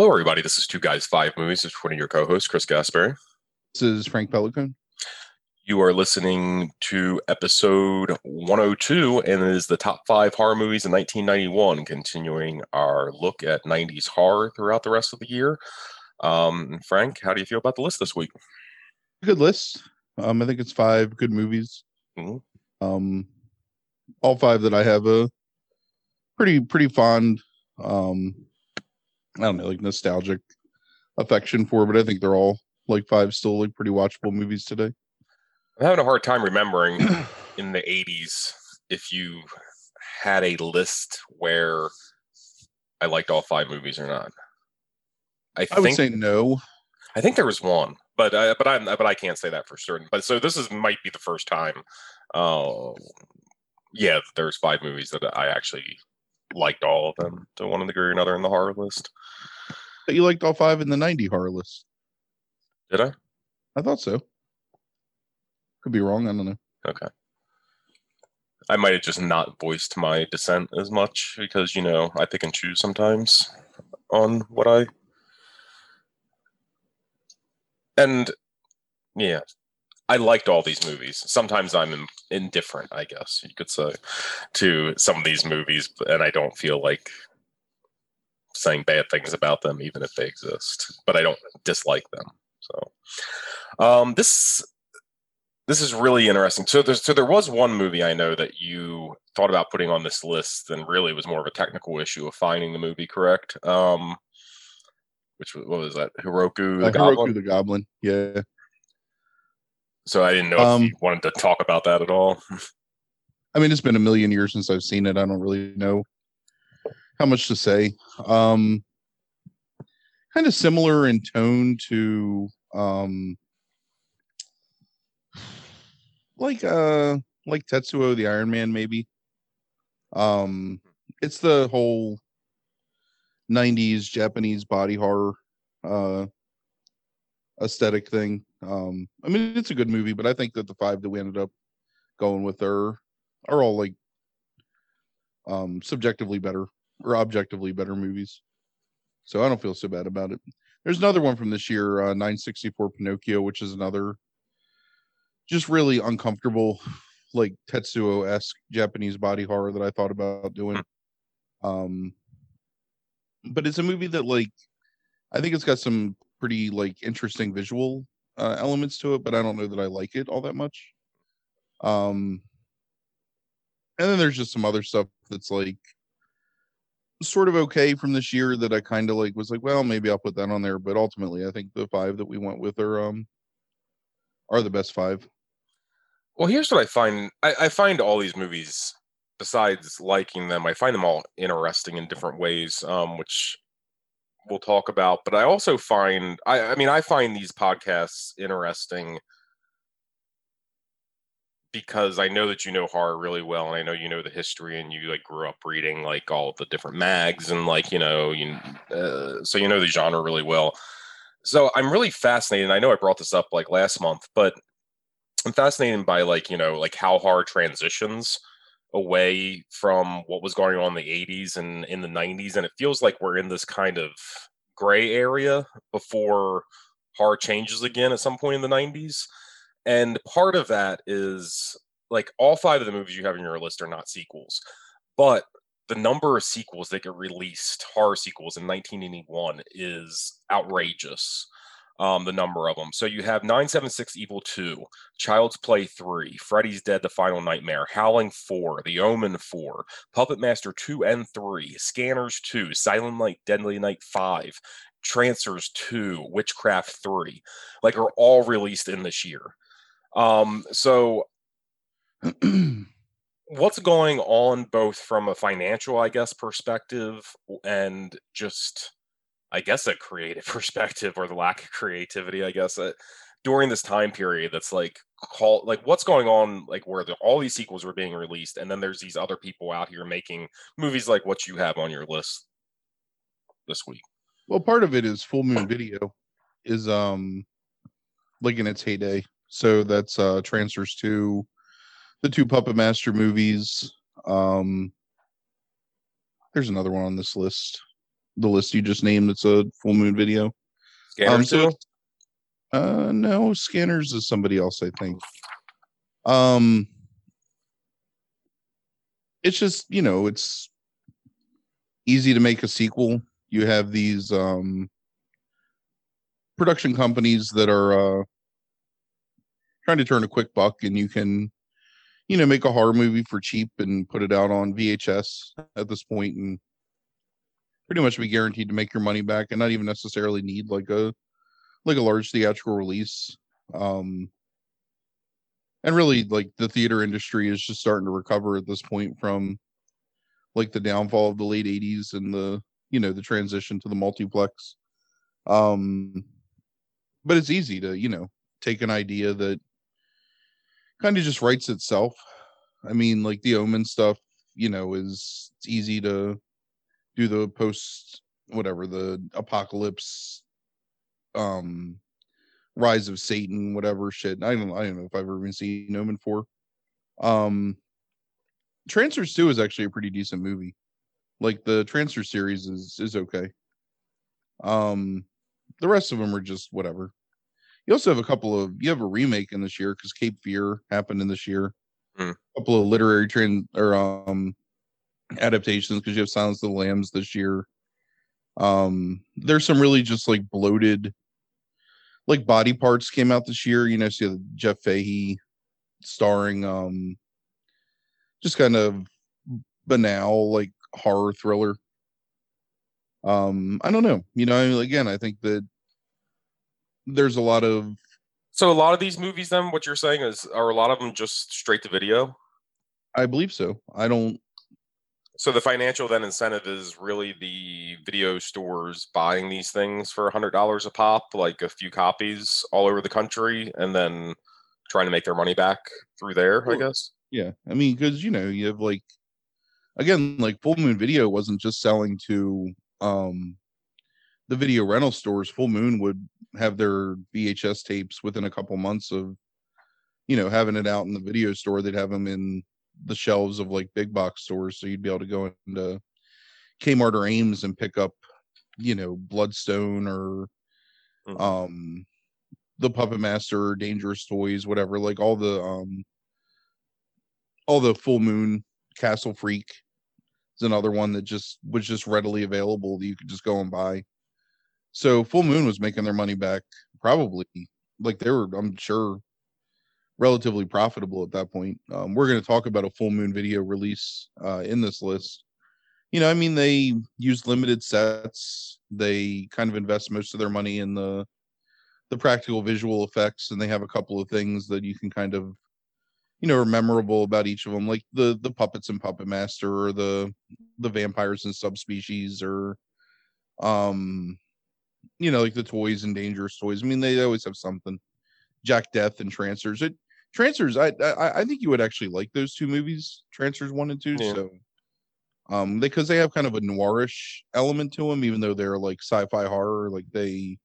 Hello, everybody. This is Two Guys Five Movies. It's one of your co-hosts, Chris Gaspari. This is Frank Pelican. You are listening to episode 102, and it is the top five horror movies in 1991, continuing our look at 90s horror throughout the rest of the year. Um, Frank, how do you feel about the list this week? Good list. Um, I think it's five good movies. Mhm. Um, all five that I have a pretty pretty fond, um, I don't know, like nostalgic affection for, but I think they're all like five still like pretty watchable movies today. I'm having a hard time remembering in the 80s if you had a list where I liked all five movies or not. I, I would say no. I think there was one, but I, but I but I can't say that for certain. But so this is might be the first time. Uh, yeah, there's five movies that I actually liked all of them to one degree or another in the horror list. But you liked all five in the 90 horror list. Did I? I thought so. Could be wrong. I don't know. Okay. I might have just not voiced my dissent as much because you know I pick and choose sometimes on what I and yeah, I liked all these movies. Sometimes I'm indifferent, I guess you could say, to some of these movies, and I don't feel like saying bad things about them, even if they exist. But I don't dislike them. So, um, this this is really interesting. So, there's so there was one movie I know that you thought about putting on this list, and really was more of a technical issue of finding the movie correct. Um, which was, what was that? Hiruko the Uh, Goblin. Hiruko the Goblin. Yeah. So I didn't know Um, if you wanted to talk about that at all. I mean, it's been a million years since I've seen it. I don't really know how much to say. Um, kind of similar in tone to um, like uh, like Tetsuo the Iron Man, maybe. Um, it's the whole '90s Japanese body horror uh, aesthetic thing. Um, I mean, it's a good movie, but I think that the five that we ended up going with are are all like um subjectively better or objectively better movies. So I don't feel so bad about it. There's another one from this year, uh 964 Pinocchio, which is another just really uncomfortable, like Tetsuo-esque Japanese body horror that I thought about doing. Um but it's a movie that like I think it's got some pretty like interesting visual uh, elements to it, but I don't know that I like it all that much. Um and then there's just some other stuff that's like sort of okay from this year that I kind of like was like, well, maybe I'll put that on there. But ultimately, I think the five that we went with are um are the best five. Well, here's what I find. I, I find all these movies, besides liking them, I find them all interesting in different ways, um, which we'll talk about. But I also find, I, I mean, I find these podcasts interesting because I know that you know horror really well, and I know you know the history, and you like grew up reading like all the different mags, and like you know, you uh, so you know the genre really well. So I'm really fascinated. and I know I brought this up like last month, but I'm fascinated by like you know like how horror transitions away from what was going on in the 80s and in the 90s, and it feels like we're in this kind of gray area before horror changes again at some point in the 90s. And part of that is like all five of the movies you have in your list are not sequels, but the number of sequels that get released, horror sequels in 1981, is outrageous. Um, the number of them. So you have 976 Evil 2, Child's Play 3, Freddy's Dead, The Final Nightmare, Howling 4, The Omen 4, Puppet Master 2 and 3, Scanners 2, Silent Night, Deadly Night 5, Trancers 2, Witchcraft 3, like are all released in this year. Um, so what's going on both from a financial, I guess, perspective and just I guess a creative perspective or the lack of creativity, I guess, uh, during this time period that's like call like what's going on like where the, all these sequels were being released and then there's these other people out here making movies like what you have on your list this week. Well, part of it is Full Moon Video is um like in its heyday. So that's uh Trancers to the two Puppet Master movies. Um there's another one on this list. The list you just named. It's a full moon video. Scanners Um, so too? Uh, no, Scanners is somebody else, I think. Um, it's just you know, it's easy to make a sequel. You have these um production companies that are uh trying to turn a quick buck, and you can, you know, make a horror movie for cheap and put it out on VHS at this point, and pretty much be guaranteed to make your money back, and not even necessarily need like a like a large theatrical release. Um, and really, like the theater industry is just starting to recover at this point from like the downfall of the late '80s and the you know the transition to the multiplex. Um, but it's easy to you know take an idea that kind of just writes itself. I mean, like the Omen stuff, you know, is it's easy to do the post whatever the apocalypse um rise of satan whatever shit. I don't i don't know if i've ever even seen omen 4 um Trancers 2 is actually a pretty decent movie. Like the transfer series is is okay. Um the rest of them are just whatever. You also have a couple of you have a remake in this year because cape fear happened in this year. Hmm. a couple of literary trend or um adaptations because you have silence of the lambs this year. Um there's some really just like bloated like body parts came out this year. You know so you have jeff fahey starring um just kind of banal like horror thriller. Um i don't know. You know I mean, again i think that there's a lot of So a lot of these movies, then, what you're saying is, are a lot of them just straight to video? i believe so. I don't So the financial then incentive is really the video stores buying these things for hundred dollars a pop, like a few copies all over the country, and then trying to make their money back through there. I guess. Yeah, I mean, because you know, you have like, again, like Full Moon Video wasn't just selling to um the video rental stores. Full Moon would have their VHS tapes within a couple months of, you know, having it out in the video store. They'd have them in the shelves of like big box stores, so you'd be able to go into Kmart or Ames and pick up, you know, Bloodstone or Mhm. um the Puppet Master, or Dangerous Toys, whatever. Like all the um all the full moon castle freak is another one that just was just readily available that you could just go and buy so full moon was making their money back probably like they were i'm sure relatively profitable at that point. Um, we're going to talk about a full moon video release uh, in this list. You know i mean they use limited sets. They kind of invest most of their money in the the practical visual effects and they have a couple of things that you can kind of you know are memorable about each of them like the the puppets and puppet master or the the vampires and subspecies or um you know like the toys and dangerous toys. I mean they always have something. Jack Deth and Trancers it Trancers i i, I think you would actually like those two movies Trancers one and two Yeah. so um because they have kind of a noirish element to them even though they're like sci-fi horror like they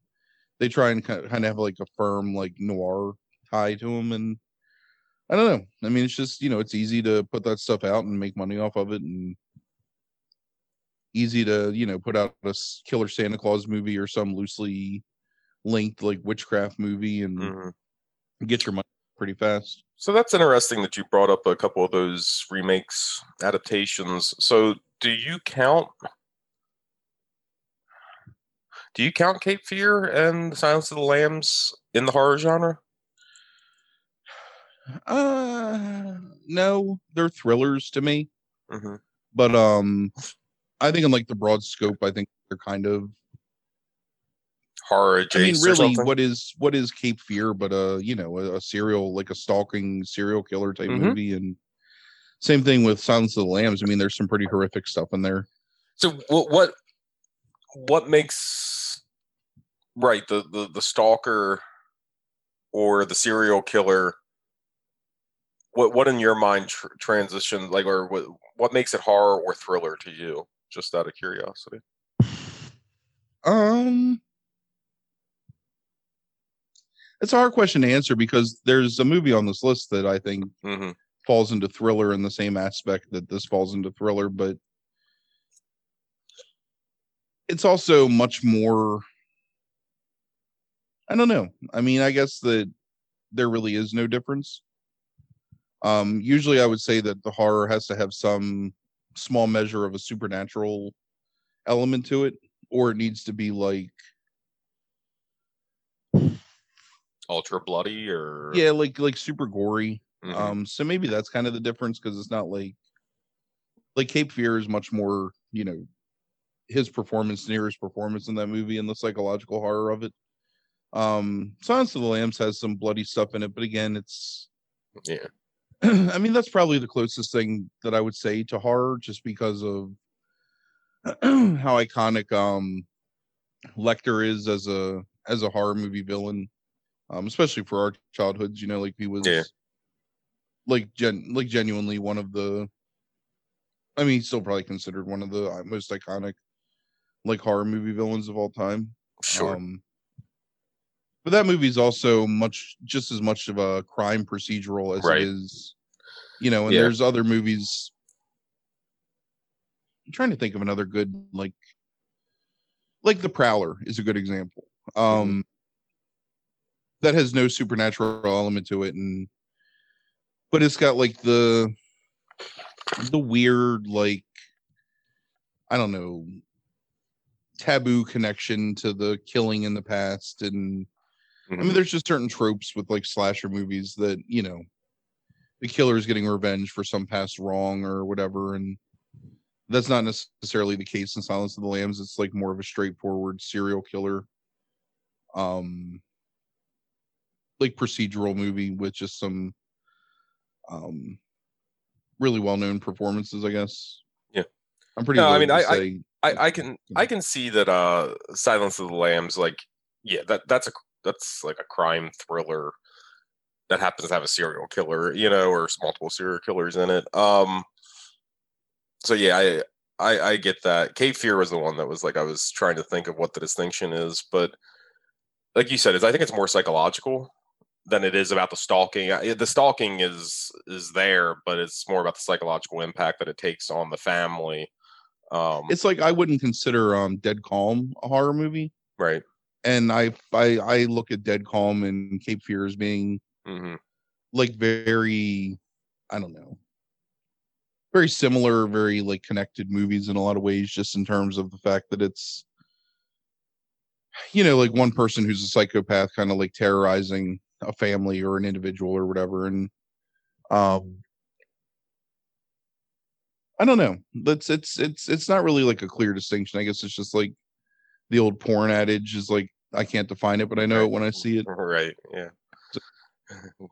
they try and kind of have like a firm like noir tie to them and I don't know. I mean, it's just you know, it's easy to put that stuff out and make money off of it, and easy to you know put out a killer Santa Claus movie or some loosely linked like witchcraft movie and Mhm. get your money pretty fast. So that's interesting that you brought up a couple of those remakes, adaptations. So do you count? Do you count Cape Fear and The Silence of the Lambs in the horror genre? Uh, no, they're thrillers to me, hmm but um, I think in like the broad scope, I think they're kind of. Horror I mean, really, what is what is Cape Fear but a you know a, a serial like a stalking serial killer type Mhm. movie, and same thing with Silence of the Lambs. I mean, there's some pretty horrific stuff in there. So what what what makes right the the the stalker or the serial killer? What what in your mind tr- transition like or what what makes it horror or thriller to you? Just out of curiosity. Um, it's a hard question to answer because there's a movie on this list that I think hmm falls into thriller in the same aspect that this falls into thriller, but it's also much more I don't know. I mean, I guess that there really is no difference. Um, usually I would say that the horror has to have some small measure of a supernatural element to it, or it needs to be like ultra bloody or yeah, like like super gory. Mhm. Um, so maybe that's kind of the difference because it's not like like Cape Fear is much more, you know, his performance, De Niro's performance in that movie and the psychological horror of it. Um, Silence of the Lambs has some bloody stuff in it, but again, it's yeah I mean, that's probably the closest thing that I would say to horror, just because of how iconic um Lecter is as a as a horror movie villain, um, especially for our childhoods. You know, like he was Yeah. like gen like genuinely one of the. I mean, he's still probably considered one of the uh, most iconic like horror movie villains of all time. sure Um, but that movie's also much just as much of a crime procedural as Right. it is, you know. And Yeah. there's other movies. I'm trying to think of another good like, like The Prowler is a good example. Um, that has no supernatural element to it, and but it's got like the the weird like I don't know taboo connection to the killing in the past and I mean Mhm. there's just certain tropes with like slasher movies that you know the killer is getting revenge for some past wrong or whatever and that's not necessarily the case in Silence of the Lambs it's like more of a straightforward serial killer um like procedural movie with just some um really well-known performances I guess. Yeah. I'm pretty No, I mean, I- I- say I, I can I can see that uh Silence of the Lambs like yeah that that's a that's like a crime thriller that happens to have a serial killer you know or multiple serial killers in it. Um so yeah I I, I get that. Cape Fear was the one that was like I was trying to think of what the distinction is but like you said is I think it's more psychological than it is about the stalking. The stalking is is there but it's more about the psychological impact that it takes on the family. Um it's like I wouldn't consider um Dead Calm a horror movie. Right. And I I I look at Dead Calm and Cape Fear as being hmm like very I don't know very similar very like connected movies in a lot of ways just in terms of the fact that it's you know like one person who's a psychopath kind of like terrorizing a family or an individual or whatever and um I don't know that's it's it's it's not really like a clear distinction I guess it's just like the old porn adage is like I can't define it but I know it when I see it Right. Yeah.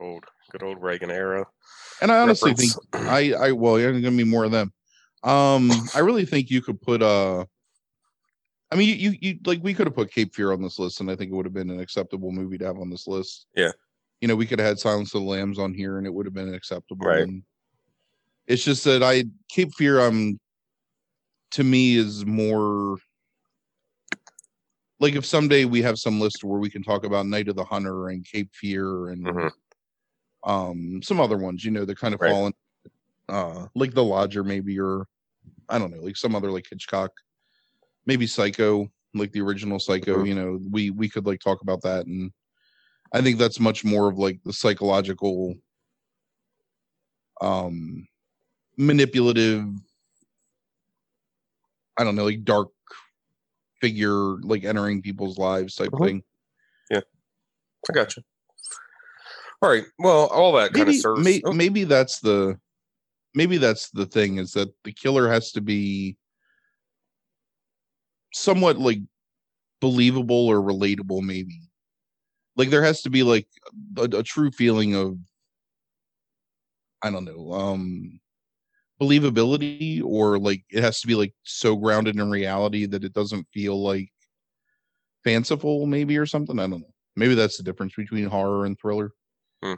old, good old Reagan era. and I honestly think. I I well, yeah, there's gonna be more of them. Um, I really think you could put uh I mean, you, you, you like we could have put Cape Fear on this list, and I think it would have been an acceptable movie to have on this list. Yeah. you know, we could have had Silence of the Lambs on here, and it would have been acceptable. Right. And it's just that I Cape Fear, um, to me is more like if someday we have some list where we can talk about Night of the Hunter and Cape Fear and Mhm. um some other ones, you know, that kind of Right. fall in uh like The Lodger maybe or I don't know, like some other like Hitchcock, maybe Psycho, like the original Psycho, Mhm. you know, we we could like talk about that and I think that's much more of like the psychological um manipulative I don't know, like dark figure like entering people's lives type Mhm. thing. Yeah, I got you. All right. Well, all that kind of serves. may, oh, maybe that's the maybe that's the thing is that the killer has to be somewhat like believable or relatable maybe. Like there has to be like a, a true feeling of i don't know um believability or like it has to be like so grounded in reality that it doesn't feel like fanciful maybe or something. I don't know. Maybe that's the difference between horror and thriller. Hmm.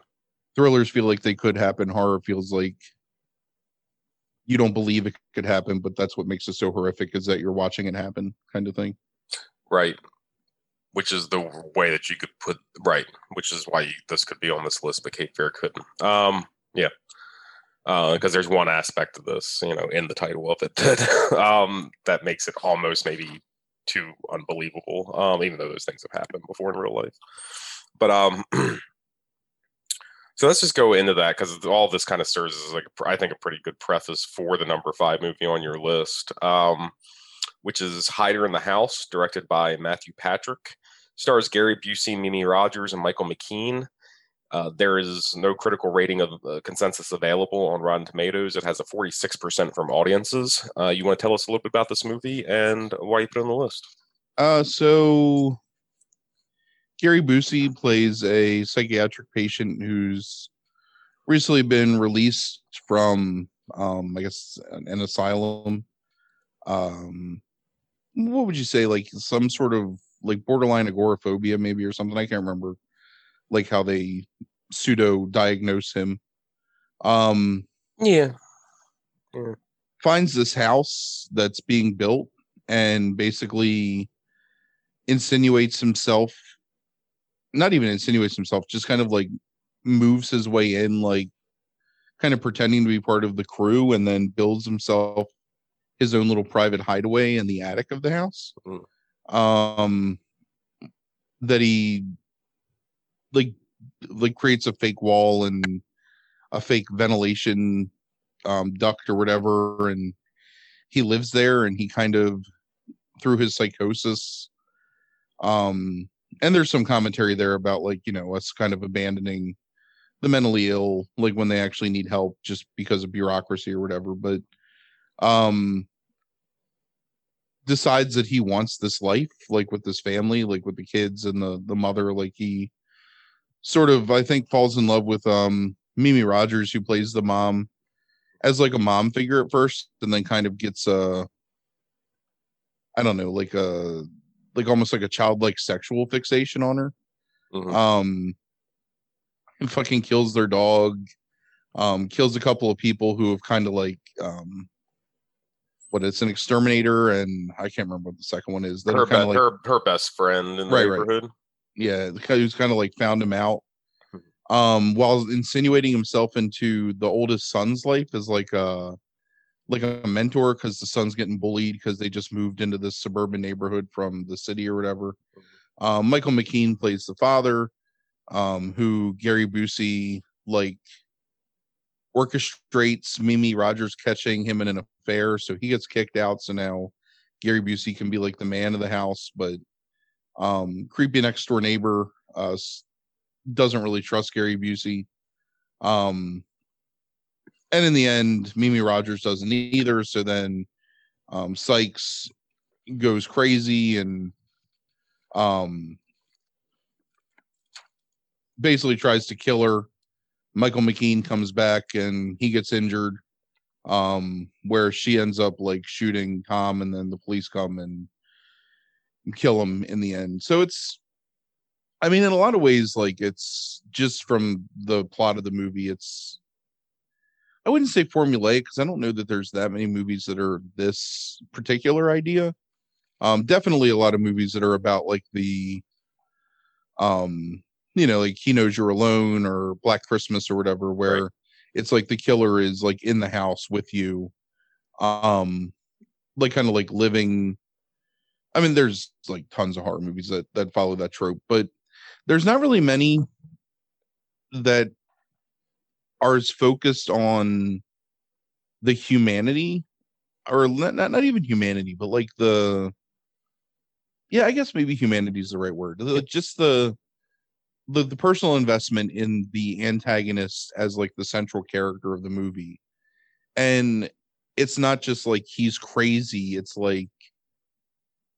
thrillers feel like they could happen. Horror feels like you don't believe it could happen but that's what makes it so horrific is that you're watching it happen kind of thing right. Which is the way that you could put right. Which is why you, this could be on this list, but Cape Fear couldn't. Um. Yeah. because uh, there's one aspect of this, you know, in the title of it that um, that makes it almost maybe too unbelievable, um, even though those things have happened before in real life. But um, so let's just go into that because all this kind of serves as like I think a pretty good preface for the number five movie on your list, um, which is Hider in the House, directed by Matthew Patrick, stars Gary Busey, Mimi Rogers, and Michael McKean. Uh, there is no critical rating of uh, consensus available on Rotten Tomatoes. It has a 46% from audiences. Uh, you want to tell us a little bit about this movie and why you put it on the list? Uh, so Gary Busey plays a psychiatric patient who's recently been released from, um, I guess, an, an asylum. Um, what would you say, like some sort of like borderline agoraphobia, maybe, or something? I can't remember like how they pseudo diagnose him. Um yeah. yeah. Finds this house that's being built and basically insinuates himself not even insinuates himself, just kind of like moves his way in, like kind of pretending to be part of the crew, and then builds himself his own little private hideaway in the attic of the house. Mm. Um, that he like like creates a fake wall and a fake ventilation um, duct or whatever, and he lives there, and he kind of through his psychosis. Um, and there's some commentary there about like you know us kind of abandoning the mentally ill like when they actually need help just because of bureaucracy or whatever but um decides that he wants this life like with this family like with the kids and the the mother like he sort of I think falls in love with um Mimi Rogers who plays the mom as like a mom figure at first and then kind of gets a I don't know like a like almost like a childlike sexual fixation on her. Mm-hmm. Um and fucking kills their dog. Um kills a couple of people who have kind of like um what it's an exterminator and I can't remember what the second one is. That her, be- like, her her best friend in the right, neighborhood. Right yeah, who's kind of like found him out. Hmm. Um, while insinuating himself into the oldest son's life as like a like a mentor because the son's getting bullied because they just moved into this suburban neighborhood from the city or whatever. Um, Michael McKean plays the father, um, who Gary Busey like orchestrates Mimi Rogers catching him in an affair, so he gets kicked out. So now Gary Busey can be like the man of the house, but um, creepy next door neighbor uh, doesn't really trust Gary Busey. Um, and in the end, Mimi Rogers doesn't either. So then um, Sykes goes crazy and um, basically tries to kill her. Michael McKean comes back and he gets injured. Um, where she ends up like shooting Tom, and then the police come and kill him in the end. So it's I mean, in a lot of ways, like it's just from the plot of the movie, it's I wouldn't say formulaic because I don't know that there's that many movies that are this particular idea. Um, definitely a lot of movies that are about like the um, you know, like he knows you're alone or Black Christmas or whatever, where right. it's like the killer is like in the house with you. Um, like kind of like living I mean, there's like tons of horror movies that that follow that trope, but there's not really many that are as focused on the humanity or not, not even humanity, but like the yeah, I guess maybe humanity is the right word. Just the the the personal investment in the antagonist as like the central character of the movie. And it's not just like he's crazy, it's like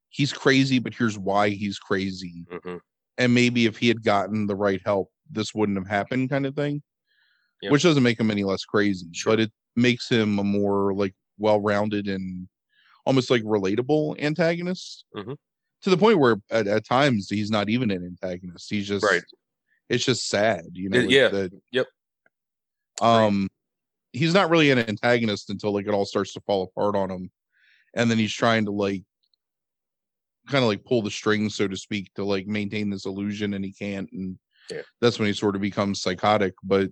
he's crazy, but here's why he's crazy. Mm-hmm. And maybe if he had gotten the right help, this wouldn't have happened, kind of thing. Yep. Which doesn't make him any less crazy, sure. but it makes him a more like well-rounded and almost like relatable antagonist. Mm-hmm. To the point where at, at times he's not even an antagonist. He's just right. It's just sad, you know. yeah. The, yep. Um, right. he's not really an antagonist until like it all starts to fall apart on him, and then he's trying to like kind of like pull the strings, so to speak, to like maintain this illusion, and he can't, and yeah. that's when he sort of becomes psychotic. But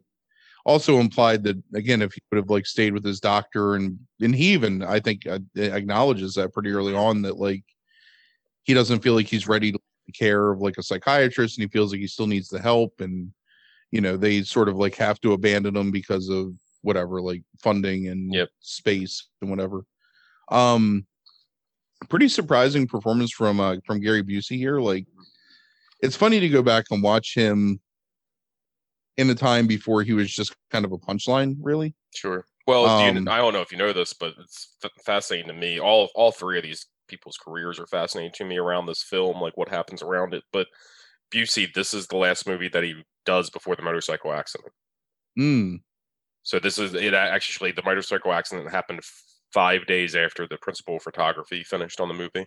also implied that again, if he would have like stayed with his doctor and and he even I think uh, acknowledges that pretty early on that like he doesn't feel like he's ready to care of like a psychiatrist and he feels like he still needs the help and you know they sort of like have to abandon him because of whatever like funding and Yep. space and whatever um pretty surprising performance from uh from gary busey here like it's funny to go back and watch him in the time before he was just kind of a punchline really Sure. Well, do you, Um, I don't know if you know this, but it's f- fascinating to me. All all three of these people's careers are fascinating to me around this film, like what happens around it. But Busey, this is the last movie that he does before the motorcycle accident. mm, So this is it. Actually, the motorcycle accident happened f- five days after the principal photography finished on the movie.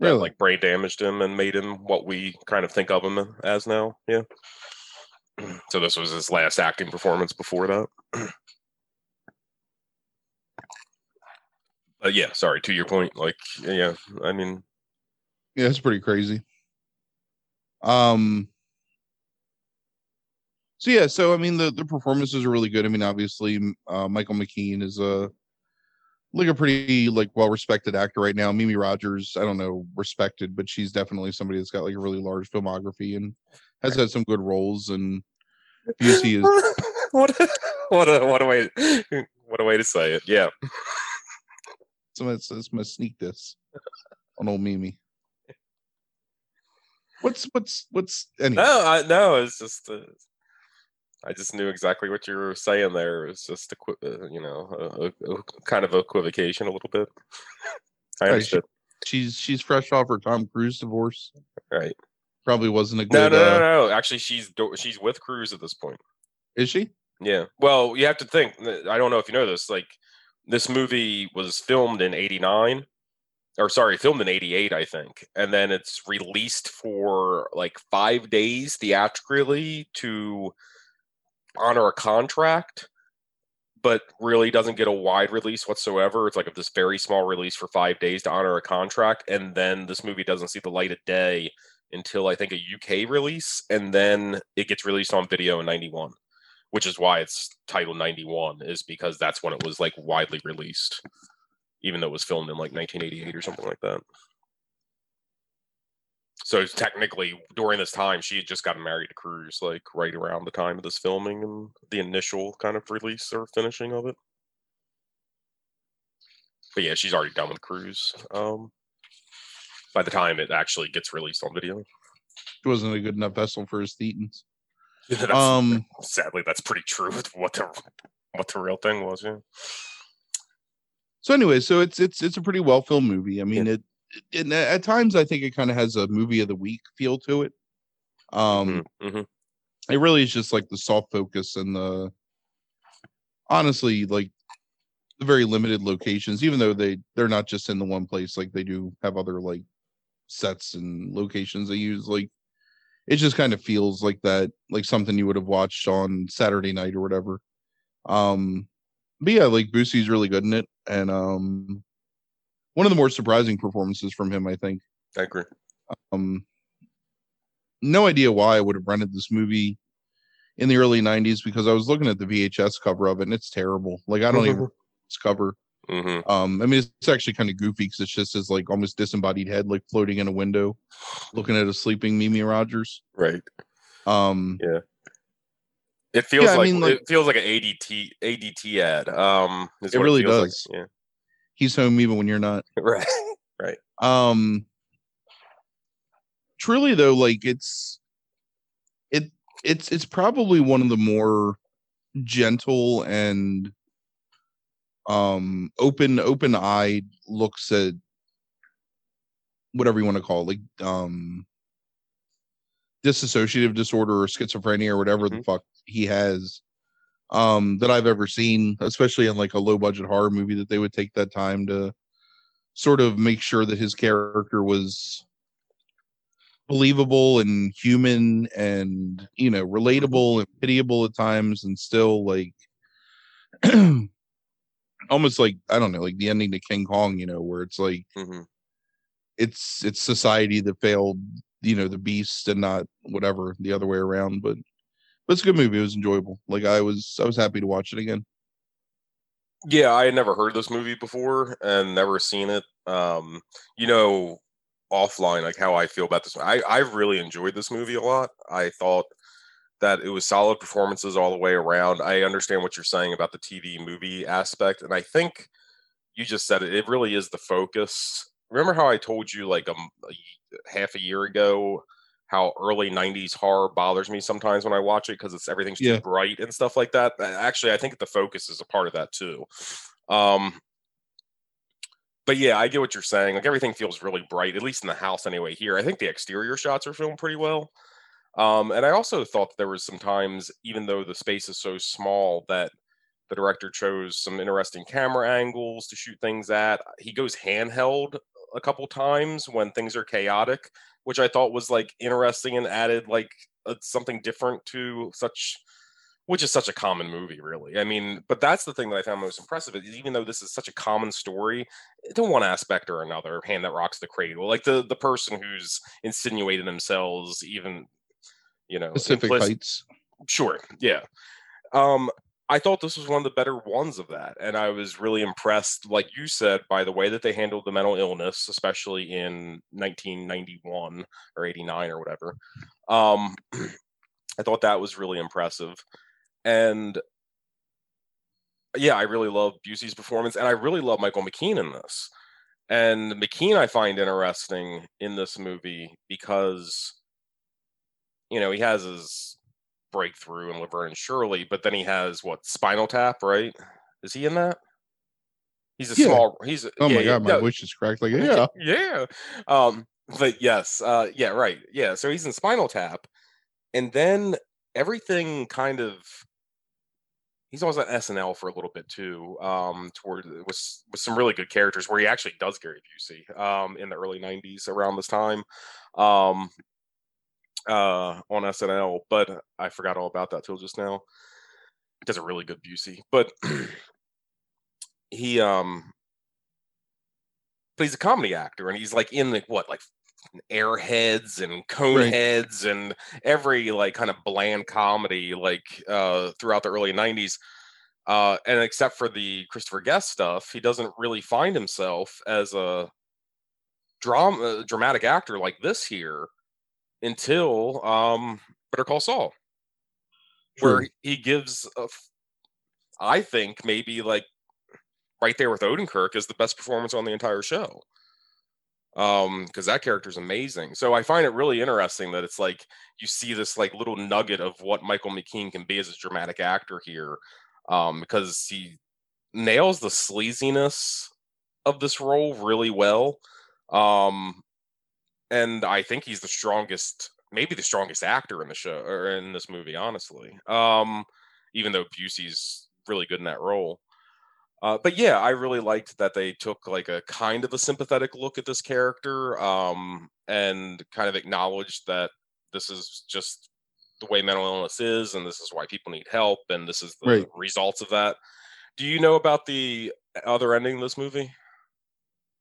That, really like brain damaged him and made him what we kind of think of him as now. Yeah. So this was his last acting performance before that. But yeah, sorry. To your point, like yeah, I mean, yeah it's pretty crazy um so yeah so i mean the the performances are really good i mean obviously uh michael mckean is a like a pretty like well respected actor right now mimi rogers i don't know respected but she's definitely somebody that's got like a really large filmography and has had some good roles and busey is what a, what a what a way what a way to say it. Yeah. so it's gonna sneak this on old mimi what's what's what's anyway No, I no. It's just. Uh, I just knew exactly what you were saying there. It was just a, uh, you know, a, a, a kind of equivocation a little bit. I Right, she- understood. she's she's fresh off her tom cruise divorce Right. probably wasn't a good no, uh, no, no. Actually, she's she's with Cruise at this point. is she Yeah. Well, you have to think. I don't know if you know this. Like, this movie was filmed in '89, or sorry, filmed in '88, I think, and then it's released for like five days theatrically to honor a contract, but really doesn't get a wide release whatsoever. It's like this very small release for five days to honor a contract, and then this movie doesn't see the light of day until I think a UK release, and then it gets released on video in '91 which is why it's titled 91 is because that's when it was like widely released even though it was filmed in like 1988 or something like that so technically during this time she had just gotten married to Cruise like right around the time of this filming and the initial kind of release or finishing of it. But yeah she's already done with Cruise um by the time it actually gets released on video. It wasn't a good enough vessel for his thetans. That's- um sadly that's pretty true with what the what the real thing was yeah. So anyway so it's it's it's a pretty well filmed movie. I mean it, it at times i think it kind of has a movie of the week feel to it. Um hmm it really is just like the soft focus and the honestly like the very limited locations even though they they're not just in the one place like they do have other like sets and locations they use like it just kind of feels like that like something you would have watched on saturday night or whatever. Um but yeah like Busey's really good in it and um one of the more surprising performances from him i think i agree um no idea why i would have rented this movie in the early 90s because i was looking at the vhs cover of it and it's terrible like i don't even this cover hmm um i mean it's actually kind of goofy because it's just his like almost disembodied head like floating in a window looking at a sleeping mimi rogers right um Yeah. It feels Yeah, I like, mean, like- it feels like an ADT ADT ad. Um, is It what really does. like. does. He's home even when you're not Right. right. um truly though like it's it it's it's probably one of the more gentle and um open open eyed looks at whatever you want to call it like um dissociative disorder or schizophrenia or whatever the fuck he has um that I've ever seen especially in like a low budget horror movie that they would take that time to sort of make sure that his character was believable and human and you know relatable and pitiable at times and still like almost like i don't know like the ending to king kong you know where it's like hmm it's it's society that failed you know the beast and not whatever the other way around but But it's a good movie. It was enjoyable. Like I was I was happy to watch it again. Yeah, I had never heard this movie before and never seen it. Um, you know, offline, like how I feel about this. I I really enjoyed this movie a lot. I thought that it was solid performances all the way around. I understand what you're saying about the TV movie aspect, and I think you just said it. It really is the focus. Remember how I told you like a, a half a year ago how early 90s horror bothers me sometimes when I watch it because it's everything's too Yeah. bright and stuff like that. Actually, I think the focus is a part of that too. Um but yeah, I get what you're saying. Like everything feels really bright, at least in the house anyway. Here, I think the exterior shots are filmed pretty well. Um, and I also thought that there was some times, even though the space is so small, that the director chose some interesting camera angles to shoot things at. He goes handheld a couple times when things are chaotic, which I thought was like interesting and added like uh, something different to such which is such a common movie really i mean but that's the thing that i found most impressive is even though this is such a common story to one aspect or another hand that rocks the cradle like the the person who's insinuating themselves even you know Pacific implicit- Heights. Sure. Yeah. Um, I thought this was one of the better ones of that. And I was really impressed, like you said, by the way that they handled the mental illness, especially in 1991 or 89 or whatever. Um, I thought that was really impressive. And yeah, I really love Busey's performance. And I really love Michael McKean in this. And McKean, I find interesting in this movie because, you know, he has his breakthrough in Laverne and Shirley, but then he has what Spinal Tap, right? Is he in that? He's a Yeah. small. He's a, Oh yeah, my yeah, god, my no, voice just cracked like yeah. yeah. Um, but yes, uh, yeah, right, yeah. So he's in Spinal Tap, and then everything kind of. He's always on SNL for a little bit too. Um, toward with with some really good characters where he actually does Gary Busey. Um, in the early '90s around this time. Um, uh, on SNL, but I forgot all about that till just now. Does a really good Busey, but he um, but he's a comedy actor, and he's like in the what like Airheads and Coneheads and every like kind of bland comedy like uh throughout the early '90s. Uh, and except for the Christopher Guest stuff, he doesn't really find himself as a drama dramatic actor like this here until um Better Call Saul, where he gives a I think maybe like right there with Odenkirk is the best performance on the entire show. Um, because that character is amazing. So I find it really interesting that it's like you see this like little nugget of what Michael McKean can be as a dramatic actor here. Um, because he nails the sleaziness of this role really well. Um, and I think he's the strongest, maybe the strongest actor in the show or in this movie, honestly. Um, even though Busey's really good in that role. Uh, but yeah, I really liked that they took like a kind of a sympathetic look at this character um, and kind of acknowledged that this is just the way mental illness is, and this is why people need help, and this is the Right. results of that. Do you know about the other ending of this movie?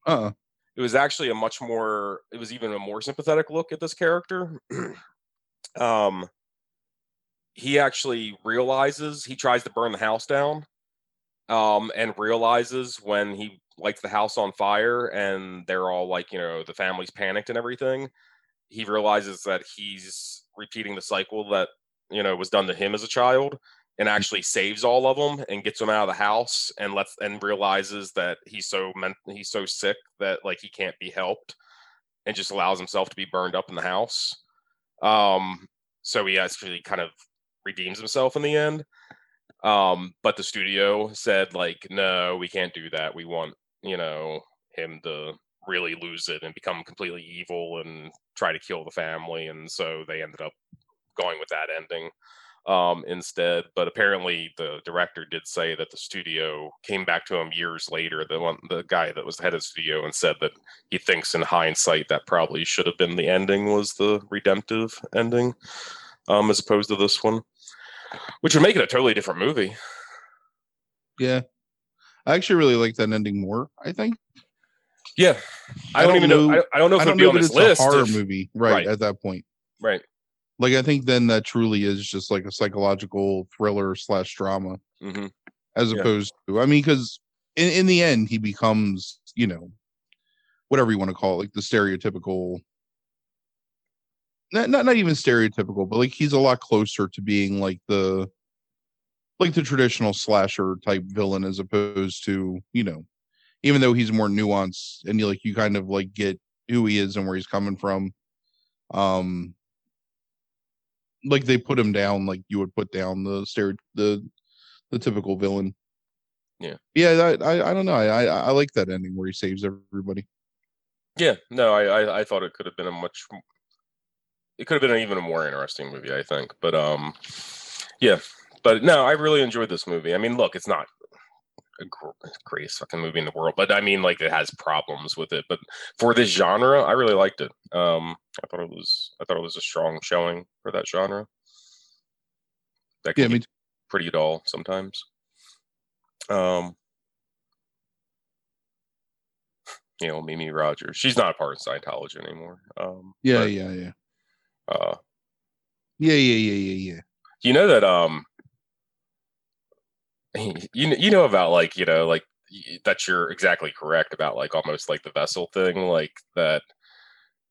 Uh it was actually a much more it was even a more sympathetic look at this character. Um he actually realizes he tries to burn the house down um and realizes when he lights the house on fire and they're all like you know the family's panicked and everything he realizes that he's repeating the cycle that you know was done to him as a child and actually saves all of them and gets them out of the house and lets and realizes that he's so meant he's so sick that like he can't be helped and just allows himself to be burned up in the house. Um so he actually kind of redeems himself in the end. Um but the studio said like no we can't do that. We want you know him to really lose it and become completely evil and try to kill the family. And so they ended up going with that ending um, instead. But apparently, the director did say that the studio came back to him years later. The one, the guy that was the head of the studio, and said that he thinks, in hindsight, that probably should have been the ending was the redemptive ending, um, as opposed to this one, which would make it a totally different movie. yeah. I actually really like that ending more, I think. Yeah, I, I don't, don't even know. know- I, I don't know if I it'd don't be know on this it's list. a horror if- movie right, right. at that point. Right. Like I think then that truly is just like a psychological thriller slash drama, hmm as Yeah. opposed to I mean, because in in the end he becomes you know whatever you want to call it, like the stereotypical. Not, not not even stereotypical, but like he's a lot closer to being like the like the traditional slasher type villain as opposed to you know even though he's more nuanced and you like you kind of like get who he is and where he's coming from um like they put him down like you would put down the stereo the the typical villain Yeah. yeah that, i i don't know I, I i like that ending where he saves everybody Yeah, no, I, I I thought it could have been a much it could have been an even a more interesting movie, I think. But um yeah. But no, I really enjoyed this movie. I mean, look, it's not greatest fucking movie in the world, but I mean like it has problems with it. But for this genre, I really liked it. Um I thought it was I thought it was a strong showing for that genre. That yeah can me be pretty dull sometimes. Um you know, Mimi Rogers. She's not a part of Scientology anymore. Um yeah but, yeah yeah uh yeah yeah yeah yeah yeah you know that um you you know about like you know like that you're exactly correct about like almost like the vessel thing like that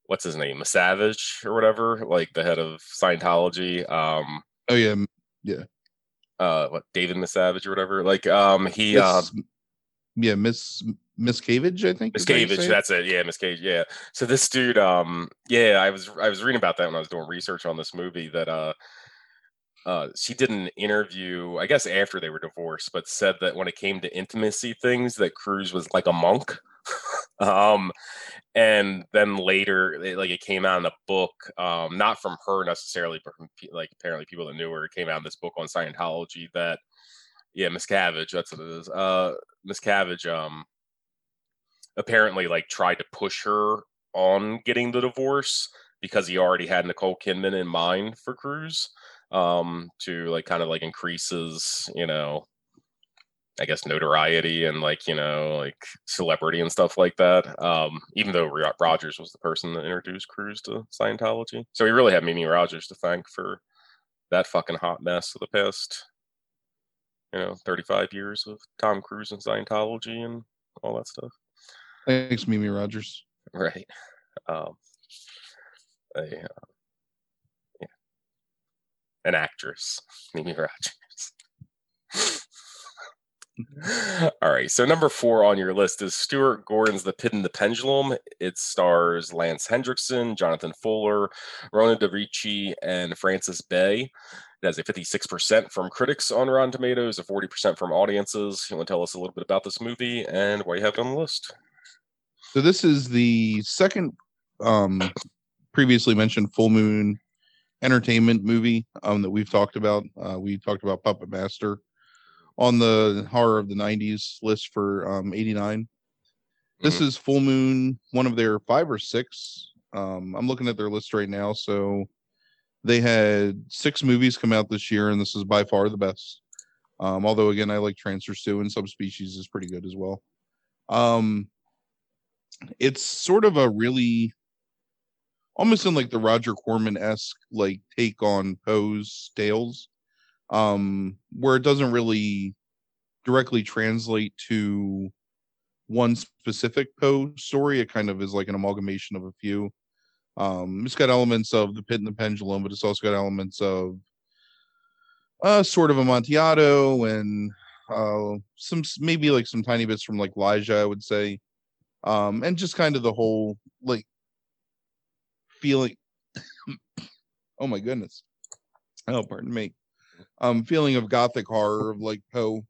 what's his name savage or whatever like the head of scientology um oh yeah yeah uh what david misavage or whatever like um he um yeah miss miss cavage i think Miss is how you Cavage, say it? that's it. Yeah, Miss Cage. Yeah. So this dude, um, yeah, I was I was reading about that when I was doing research on this movie. That uh, uh, she did an interview, I guess after they were divorced, but said that when it came to intimacy things, that Cruise was like a monk. um, and then later, it, like it came out in a book, um, not from her necessarily, but from like apparently people that knew her. It came out in this book on Scientology that, yeah, Miss Cavage, that's what it is. Uh, Miss Cavage, um, apparently like tried to push her on getting the divorce because he already had Nicole Kidman in mind for Cruise um to like kind of like increases, you know I guess notoriety and like you know like celebrity and stuff like that um even though Rogers was the person that introduced Cruise to Scientology. So we really have Mimi Rogers to thank for that fucking hot mess of the past you know 35 years of Tom Cruise and Scientology and all that stuff. Thanks mimi rogers. Right. Um uh, an actress mimi rogers. All right so number four on your list is stuart gordon's the pit and the pendulum. It stars Lance Henriksen jonathan fuller Rona De Ricci, and Frances Bay. It has a 56% from critics on rotten tomatoes a 40% from audiences. You want to tell us a little bit about this movie and why you have it on the list? So this is the second um previously mentioned full moon entertainment movie um that we've talked about. Uh we talked about Puppet Master on the horror of the 90s list for um 89. This is full moon one of their five or six. Um I'm looking at their list right now so they had six movies come out this year and this is by far the best. Um although again I like Trancers too and Subspecies is pretty good as well. Um it's sort of a really almost in like the Roger Corman esque like take on Poe's tales, um, where it doesn't really directly translate to one specific Poe story. It kind of is like an amalgamation of a few. Um, it's got elements of the Pit and the Pendulum, but it's also got elements of uh, sort of Amontillado and uh, some maybe like some tiny bits from like Ligeia, I would say um and just kind of the whole like feeling oh my goodness. Oh pardon me. Um feeling of gothic horror of like poe.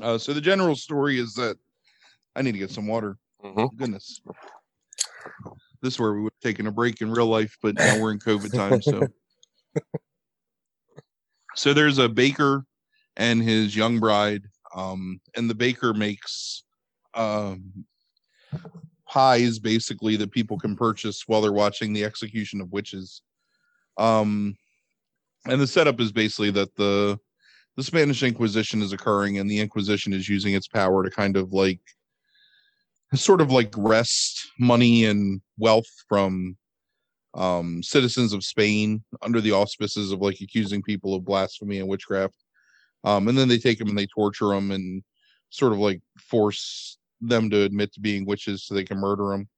Uh so the general story is that i need to get some water. Mhm. goodness. This is where we would have taken a break in real life but now we're in covid time so. So there's a baker and his young bride um and the baker makes um pies basically that people can purchase while they're watching the execution of witches um and the setup is basically that the the spanish inquisition is occurring and the inquisition is using its power to kind of like sort of like wrest money and wealth from um, citizens of Spain under the auspices of like accusing people of blasphemy and witchcraft. Um, and then they take them and they torture them and sort of like force them to admit to being witches so they can murder them,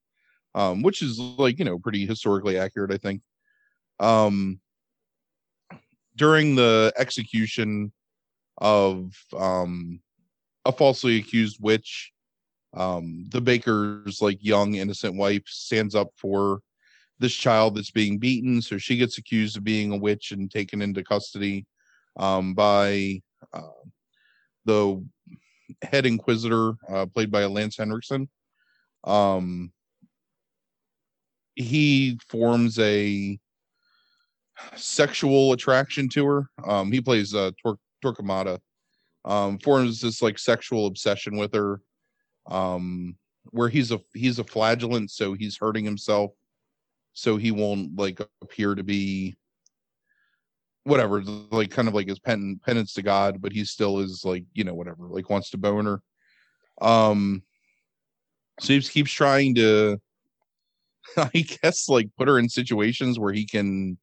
um, which is like you know pretty historically accurate, I think. Um, during the execution of um, a falsely accused witch, um, the baker's like young innocent wife stands up for this child that's being beaten. So she gets accused of being a witch and taken into custody um, by uh, the head inquisitor, uh, played by Lance Henriksen. Um, he forms a sexual attraction to her. Um, he plays uh, Tor- Torquemada. Um, forms this like sexual obsession with her, um, where he's a he's a flagellant, so he's hurting himself so he won't like appear to be whatever like kind of like his pen, penance to god but he still is like you know whatever like wants to bone her. Um so he keeps trying to i guess like put her in situations where he can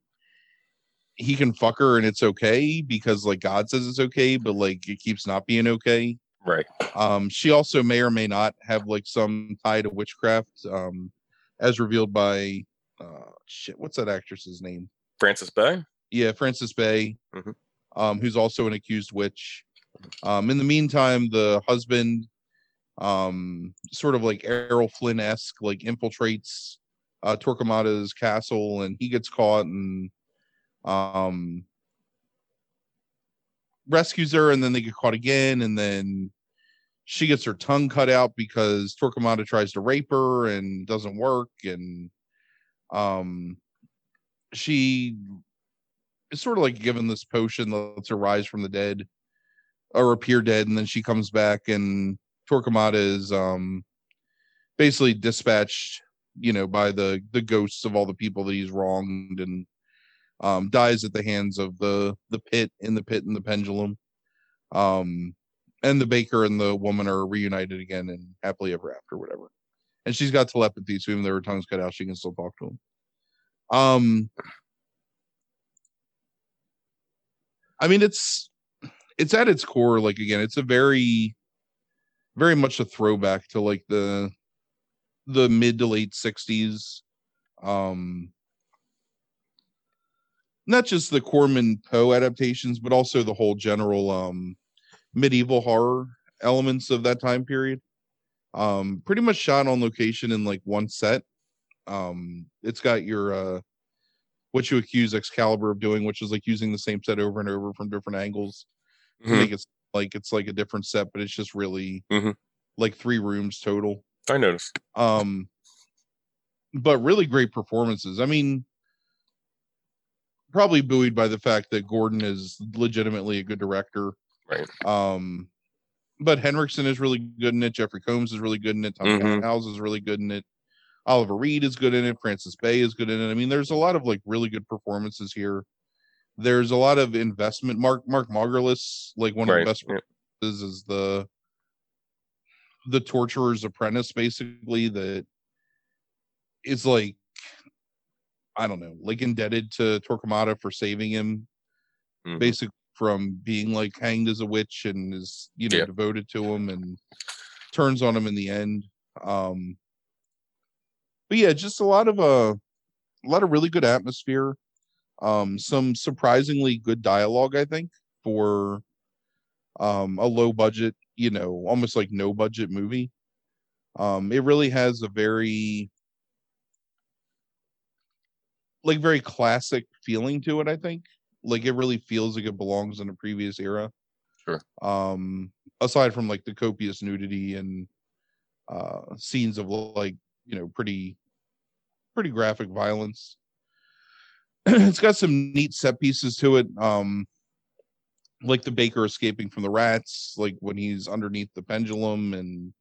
he can fuck her and it's okay because like god says it's okay but like it keeps not being okay. Right. Um she also may or may not have like some tie to witchcraft um as revealed by uh shit what's that actress's name? Frances bay yeah Frances Bay Mhm. um who's also an accused witch um in the meantime the husband um sort of like errol flynn-esque like infiltrates uh torquemada's castle and he gets caught and um rescues her and then they get caught again and then she gets her tongue cut out because Torquemada tries to rape her and doesn't work and um she is sort of like given this potion that lets her rise from the dead or appear dead and then she comes back and Torquemada is um basically dispatched you know by the the ghosts of all the people that he's wronged and um dies at the hands of the the pit in the pit and the pendulum. Um and the baker and the woman are reunited again and happily ever after whatever. And she's got telepathy so even though her tongue's cut out she can still talk to him. Um i mean it's it's at its core like again it's a very very much a throwback to like the the mid to late 60s um not just the corman poe adaptations but also the whole general um medieval horror elements of that time period. Um pretty much shot on location in like one set. Um it's got your uh what you accuse excalibur of doing which is like using the same set over and over from different angles Mhm. make it like it's like a different set but it's just really Mhm. like three rooms total. I noticed. Um but really great performances. I mean probably buoyed by the fact that gordon is legitimately a good director. Right. um but henriksen is really good in it. Jeffrey combs is really good in it. Tom house is really good in it oliver reed is good in it Frances Bay is good in it i mean there's a lot of like really good performances here there's a lot of investment mark mark Margolis, like one of the best yeah. is is the the torturer's apprentice basically that is like I don't know, like indebted to Torquemada for saving him, Mhm. basically from being like hanged as a witch and is you know Yeah. devoted to him and turns on him in the end. Um but yeah, just a lot of uh, a lot of really good atmosphere. Um some surprisingly good dialogue, I think, for um a low budget, you know, almost like no budget movie. Um it really has a very like very classic feeling to it, I think. Like it really feels like it belongs in a previous era. Sure. Um aside from like the copious nudity and uh scenes of like, you know, pretty pretty graphic violence. it's got some neat set pieces to it. Um like the baker escaping from the rats, like when he's underneath the pendulum and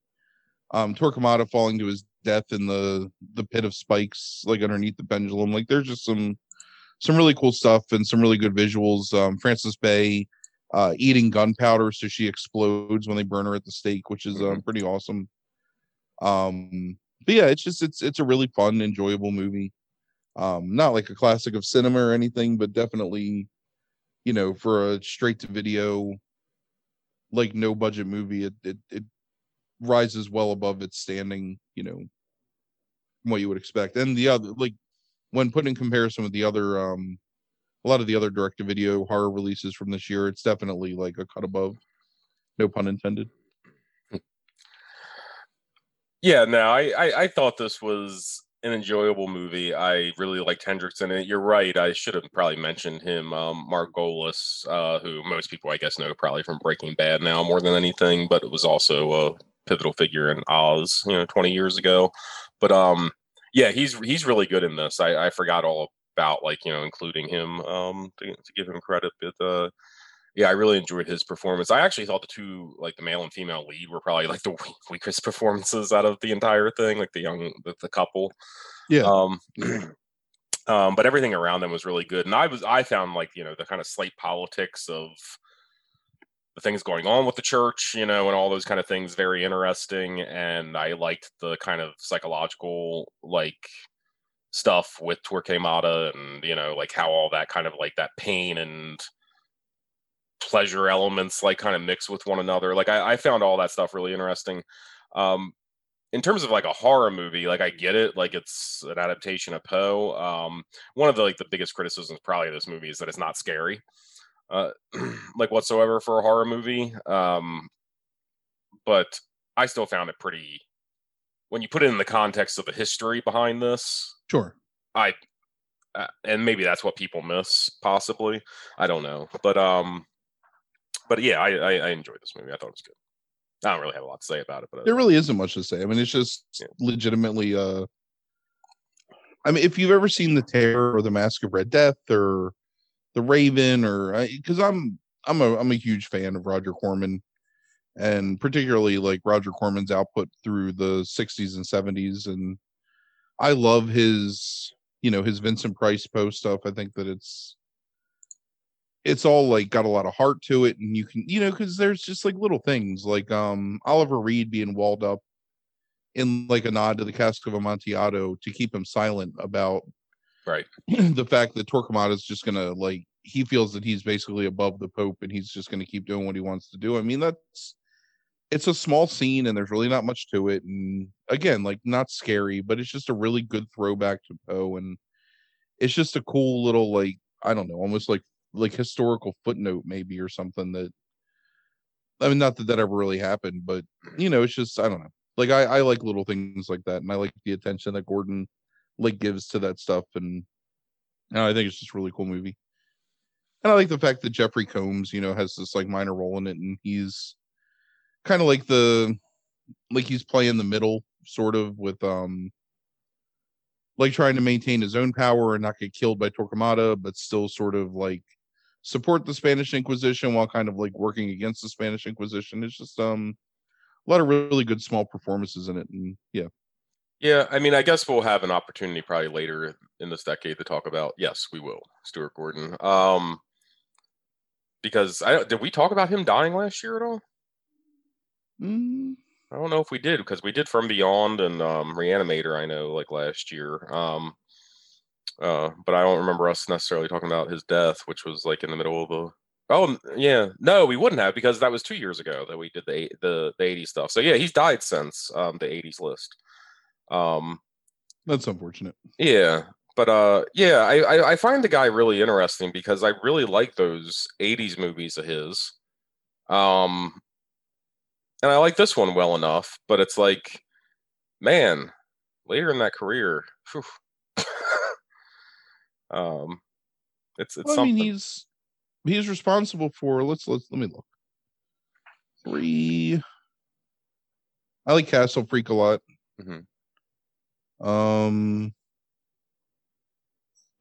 um Torquemada falling to his death in the the pit of spikes like underneath the pendulum like there's just some some really cool stuff and some really good visuals um Frances Bay uh eating gunpowder so she explodes when they burn her at the stake which is um, pretty awesome um but yeah it's just it's it's a really fun enjoyable movie Um, not like a classic of cinema or anything, but definitely, you know, for a straight to video, like no budget movie, it it, it rises well above its standing, you know, what you would expect. And the other like when put in comparison with the other um a lot of the other direct to video horror releases from this year, it's definitely like a cut above. No pun intended. Yeah, no, I, I, I thought this was an enjoyable movie. I really liked Hendricks in it. You're right. I should have probably mentioned him, um, Margolis, uh, who most people I guess know probably from Breaking Bad now more than anything, but it was also a pivotal figure in Oz, you know, 20 years ago. But um, yeah, he's he's really good in this. I, I forgot all about like you know including him um to, to give him credit, but uh, yeah, I really enjoyed his performance. I actually thought the two, like the male and female lead, were probably like the weakest performances out of the entire thing, like the young, the, the couple. Yeah. Um, um, but everything around them was really good, and I was, I found like you know the kind of slight politics of the things going on with the church, you know, and all those kind of things very interesting, and I liked the kind of psychological like stuff with Torquemada and you know like how all that kind of like that pain and pleasure elements like kind of mix with one another. Like I, I found all that stuff really interesting. Um, in terms of like a horror movie, like I get it, like it's an adaptation of Poe. Um, one of the like the biggest criticisms probably of this movie is that it's not scary, uh, like whatsoever for a horror movie. Um, but I still found it pretty. When you put it in the context of the history behind this, sure, I, uh, and maybe that's what people miss, possibly. I don't know, but um, but yeah, I, I, I enjoyed this movie. I thought it was good. I don't really have a lot to say about it, but there really isn't much to say. I mean, it's just yeah. legitimately. uh I mean, if you've ever seen The Terror or The Mask of Red Death or The Raven, or because I'm I'm a I'm a huge fan of Roger Corman, and particularly like Roger Corman's output through the '60s and '70s, and I love his you know his Vincent Price Poe stuff. I think that it's it's all like got a lot of heart to it and you can you know because there's just like little things like um oliver reed being walled up in like a nod to the cask of amontillado to keep him silent about right. the fact that torquemada is just gonna like he feels that he's basically above the pope and he's just gonna keep doing what he wants to do. I mean that's it's a small scene and there's really not much to it and again like not scary but it's just a really good throwback to poe and it's just a cool little like i don't know almost like like historical footnote maybe or something that I mean not that that ever really happened, but you know, it's just I don't know. Like I I like little things like that and I like the attention that Gordon like gives to that stuff and, and I think it's just a really cool movie. And I like the fact that Jeffrey Combs, you know, has this like minor role in it and he's kind of like the like he's playing the middle sort of with um like trying to maintain his own power and not get killed by Torquemada, but still sort of like support the Spanish Inquisition while kind of like working against the Spanish Inquisition. It's just um a lot of really good small performances in it, and yeah. Yeah, I mean, I guess we'll have an opportunity probably later in this decade to talk about. Yes, we will, Stuart Gordon. Um, because I did we talk about him dying last year at all? Mm. I don't know if we did because we did From Beyond and um, Reanimator. I know, like last year. Um, uh, but I don't remember us necessarily talking about his death, which was like in the middle of the. Oh yeah, no, we wouldn't have because that was two years ago that we did the the the '80s stuff. So yeah, he's died since um, the '80s list. Um, that's unfortunate. Yeah, but uh, yeah, I, I I find the guy really interesting because I really like those '80s movies of his. Um, and I like this one well enough, but it's like, man, later in that career, um, it's it's. Well, I mean, he's he's responsible for. Let's let's let me look. Three. I like Castle Freak a lot. Mm-hmm. Um,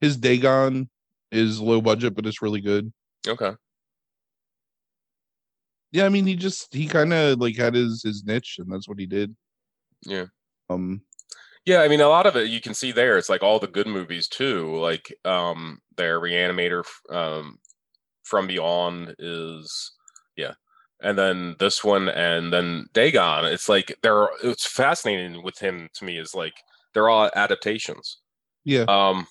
his Dagon is low budget, but it's really good. Okay. Yeah, I mean, he just he kind of like had his his niche, and that's what he did. Yeah. Um, yeah, I mean, a lot of it you can see there. It's like all the good movies too. Like um, their Reanimator, um, From Beyond is yeah, and then this one, and then Dagon. It's like they're. It's fascinating with him to me is like they're all adaptations. Yeah. Um,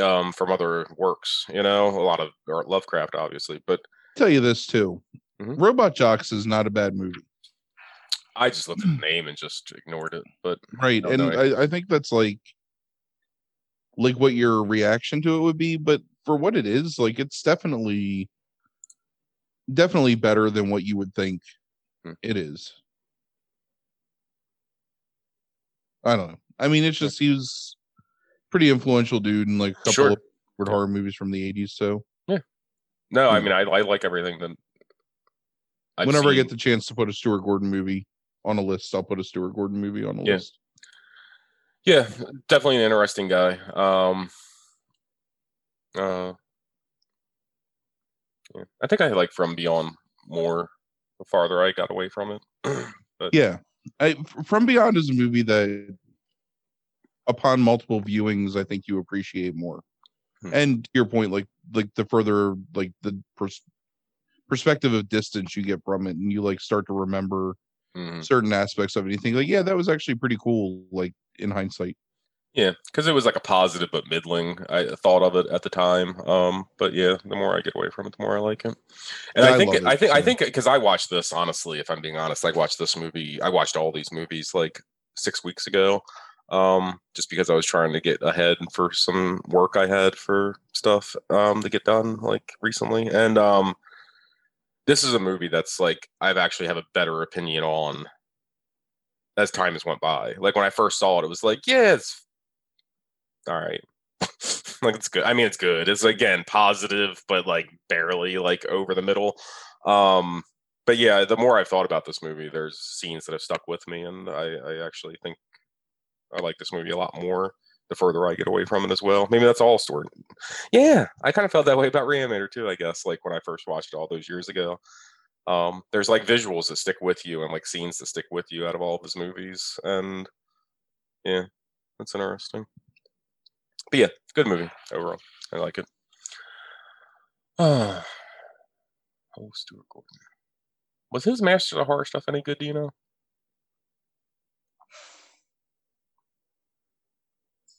um, from other works. You know, a lot of Lovecraft, obviously, but tell you this too. Mhm. Robot Jox is not a bad movie. I just looked at the name and just ignored it. But Right. And I- I, think that's like like what your reaction to it would be, but for what it is, like it's definitely definitely better than what you would think Hmm. it is. I don't know. I mean, it's just he was pretty influential dude in like a couple Sure. of horror movies from the 80s. So yeah, no, I Hmm. mean, I, I like everything that. I've whenever I get the chance to put a Stuart Gordon movie on a list, I'll put a Stuart Gordon movie on a Yeah. list. Yeah, definitely an interesting guy. Um, uh, yeah. I think I like From Beyond more the farther I got away from it. Yeah. I, From Beyond is a movie that, upon multiple viewings, I think you appreciate more. Hmm. And to your point, like like the further like the pers- perspective of distance you get from it, and you like start to remember Mhm. certain aspects of it, you think like, yeah, that was actually pretty cool. Like in hindsight, Yeah, because it was like a positive but middling. I thought of it at the time. Um, but yeah, the more I get away from it, the more I like it. And Yeah, I I think love it, I think I think because I watched this honestly, if I'm being honest, I watched this movie. I watched all these movies like six weeks ago. Um, just because I was trying to get ahead for some work I had for stuff um to get done like recently, and um, this is a movie that's like I've actually have a better opinion on as time has went by. Like when I first saw it, it was like, yeah, it's all right. like it's good. I mean, it's good. It's again positive, but like barely like over the middle. Um, but yeah, the more I've thought about this movie, there's scenes that have stuck with me, and I, I actually think I like this movie a lot more the further I get away from it as well. Maybe that's all story. Yeah, I kind of felt that way about Reanimator too. I guess like when I first watched it all those years ago. Um, there's like visuals that stick with you and like scenes that stick with you out of all of his movies, and yeah, that's interesting. But yeah, good movie overall. I like it. Oh, Stuart Gordon. Was his Master of Horror stuff any good? Do you know?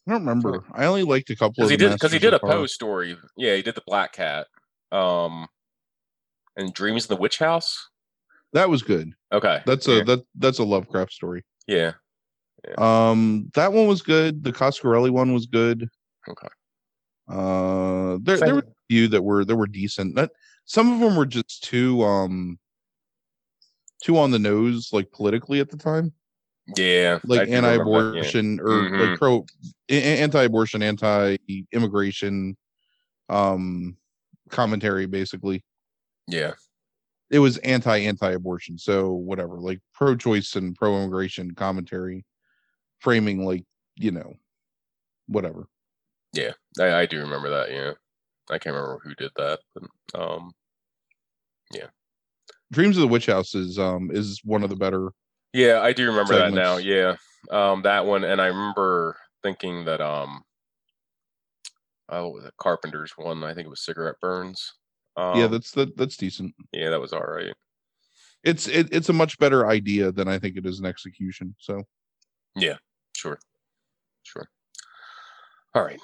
I don't remember. I only liked a couple Because of he did because he did a of Poe story. Yeah, he did the Black Cat. Um, and Dreams in the Witch House. That was good. Okay, That's yeah. a that that's a Lovecraft story. yeah. Um, that one was good. The Coscarelli one was good. Okay. Uh, there Same. there were a few that were that were decent. That some of them were just too um too on the nose, like politically at the time, Yeah, like that, yeah. anti-abortion or Mhm. like pro anti-abortion, anti-immigration, um, commentary. Basically, Yeah, it was anti-anti-abortion. So whatever, like pro-choice and pro-immigration commentary, framing like you know, whatever. I, I do remember that. Yeah, I can't remember who did that, but um, yeah Dreams of the Witch House is um is one of the better. Yeah, I do remember that now. Yeah, um, that one, and I remember thinking that um, oh, what was it Carpenter's one? I think it was Cigarette Burns. Um, yeah, that's that that's decent. yeah, that was all right. It's it, it's a much better idea than I think it is an execution. So yeah, Sure. Sure. All right.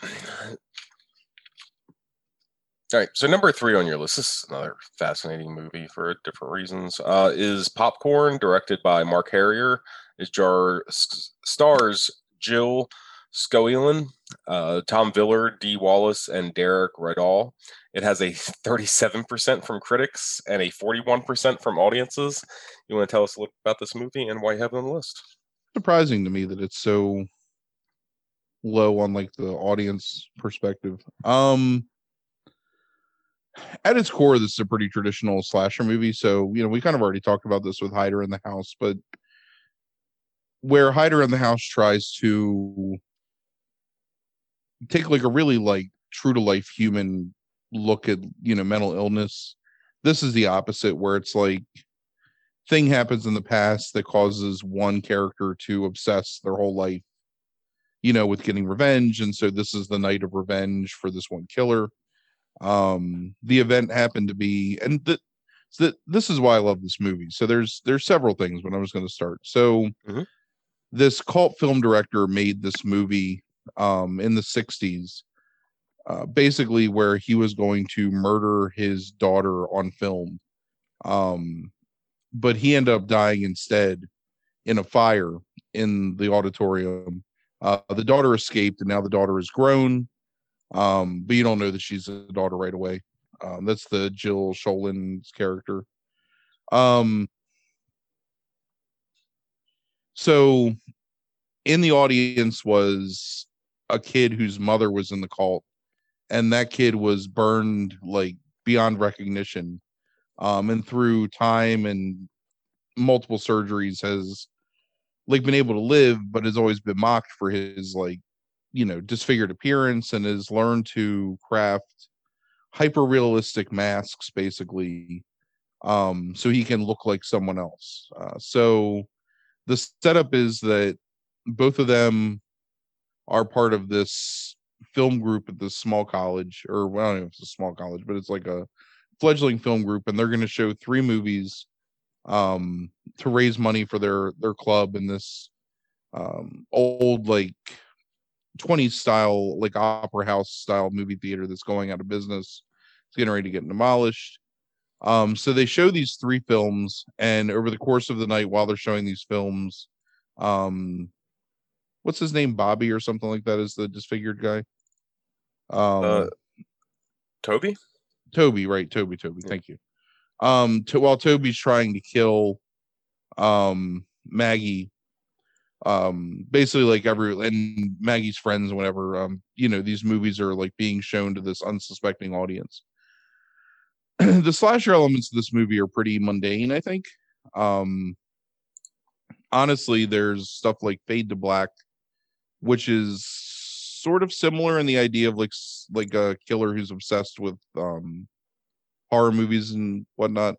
All right. So number three on your list, this is another fascinating movie for different reasons. Uh, is Popcorn, directed by Mark Herrier. Is jar stars Jill Schoelen, uh, Tom Villard, Dee Wallace, and Derek Rydall. It has a 37% from critics and a 41% from audiences. You want to tell us a little about this movie and why you have it on the list? surprising to me that it's so low on like the audience perspective. Um at its core, this is a pretty traditional slasher movie. So, you know, we kind of already talked about this with Hider in the House, but where Hider in the House tries to take like a really like true to life human look at, you know, mental illness, this is the opposite, where it's like thing happens in the past that causes one character to obsess their whole life, you know, with getting revenge. And so this is the night of revenge for this one killer. Um, the event happened to be, and th- th- this is why I love this movie. So there's there's several things, but I was going to start. So Mhm. this cult film director made this movie um in the 60s uh, basically where he was going to murder his daughter on film. Um, but he ended up dying instead in a fire in the auditorium. Uh, the daughter escaped, and now the daughter is grown. Um, but you don't know that she's a daughter right away. Um, that's the Jill Schoelen's character. Um, so in the audience was a kid whose mother was in the cult, and that kid was burned like beyond recognition. Um, and through time and multiple surgeries has like been able to live, but has always been mocked for his like, you know, disfigured appearance and has learned to craft hyper realistic masks basically um so he can look like someone else. Uh, so the setup is that both of them are part of this film group at this small college or well, i don't know if it's a small college but it's like a fledgling film group and they're going to show three movies um to raise money for their their club in this um old like 20s style like opera house style movie theater that's going out of business it's getting ready to get demolished um so they show these three films and over the course of the night while they're showing these films um what's his name bobby or something like that is the disfigured guy um Uh, Toby? Toby, right? Toby, Toby. Yeah. Thank you. Um, to, while Toby's trying to kill, um, Maggie, um, basically like every and Maggie's friends and whatever. Um, you know, these movies are like being shown to this unsuspecting audience. the slasher elements of this movie are pretty mundane, I think. Um, honestly, there's stuff like Fade to Black, which is sort of similar in the idea of like like a killer who's obsessed with um horror movies and whatnot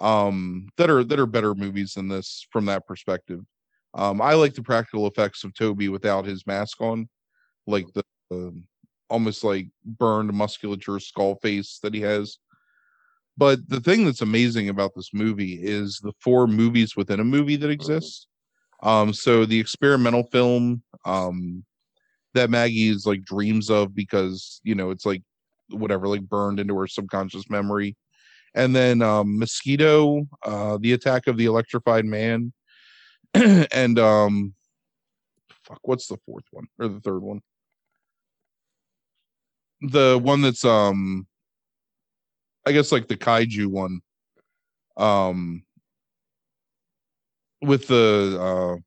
um that are that are better movies than this from that perspective um i like the practical effects of toby without his mask on like the um, almost like burned musculature skull face that he has. But the thing that's amazing about this movie is the four movies within a movie that exist. Um so the experimental film um that Maggie's like dreams of because you know it's like whatever like burned into her subconscious memory. And then um Mosquito, uh the attack of the electrified man and um fuck what's the fourth one or the third one? The one that's um I guess like the kaiju one. Um with the uh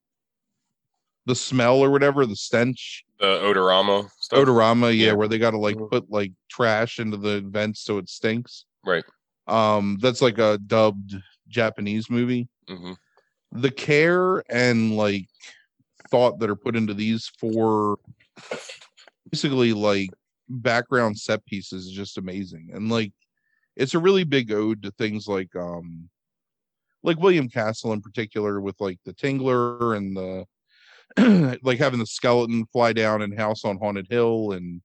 the smell or whatever, the stench. The Odorama stuff? Odorama, yeah, Yeah. where they got to like Mhm. put like trash into the vents so it stinks. Right. Um, that's like a dubbed Japanese movie. hmm The care and like thought that are put into these four basically like background set pieces is just amazing. And like it's a really big ode to things like um like William Castle in particular with like the Tingler and the like having the skeleton fly down in House on Haunted Hill and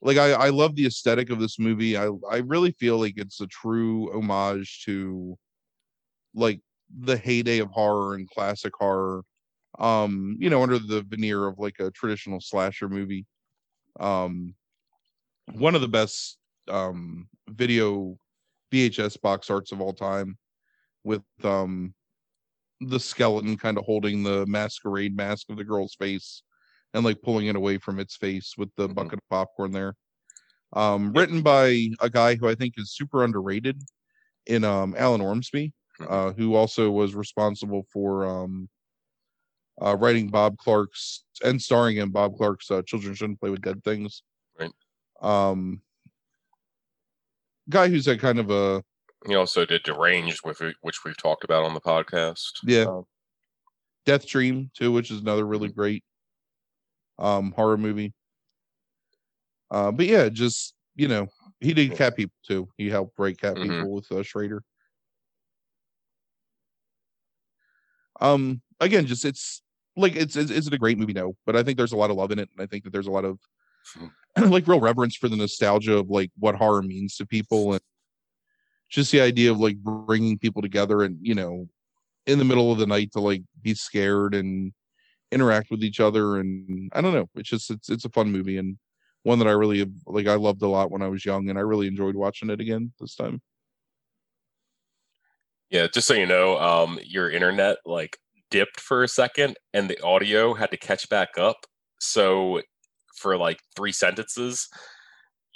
like I, I love the aesthetic of this movie. I I really feel like it's a true homage to like the heyday of horror and classic horror. Um, you know, under the veneer of like a traditional slasher movie. Um one of the best um video VHS box arts of all time with um the skeleton kind of holding the masquerade mask of the girl's face and like pulling it away from its face with the Mhm. bucket of popcorn there. Um, written by a guy who I think is super underrated in um Alan Ormsby. Uh, who also was responsible for um uh, writing Bob Clark's and starring in Bob Clark's uh, Children Shouldn't Play with Dead Things. Right. Um, guy who's had kind of a He also did Deranged, with which we've talked about on the podcast. Yeah. Um, Death Dream too, which is another really great um horror movie. Uh but yeah, just you know, he did Cat People too. He helped write Cat Mhm. People with uh, Schrader. Um again, just it's like it's it's, it's a great movie no, but I think there's a lot of love in it and I think that there's a lot of like real reverence for the nostalgia of like what horror means to people and just the idea of like bringing people together and you know in the middle of the night to like be scared and interact with each other and I don't know it's just it's it's a fun movie and one that I really like. I loved a lot when I was young, and I really enjoyed watching it again this time. Yeah, just so you know, um, your internet like dipped for a second, and the audio had to catch back up. So for like three sentences,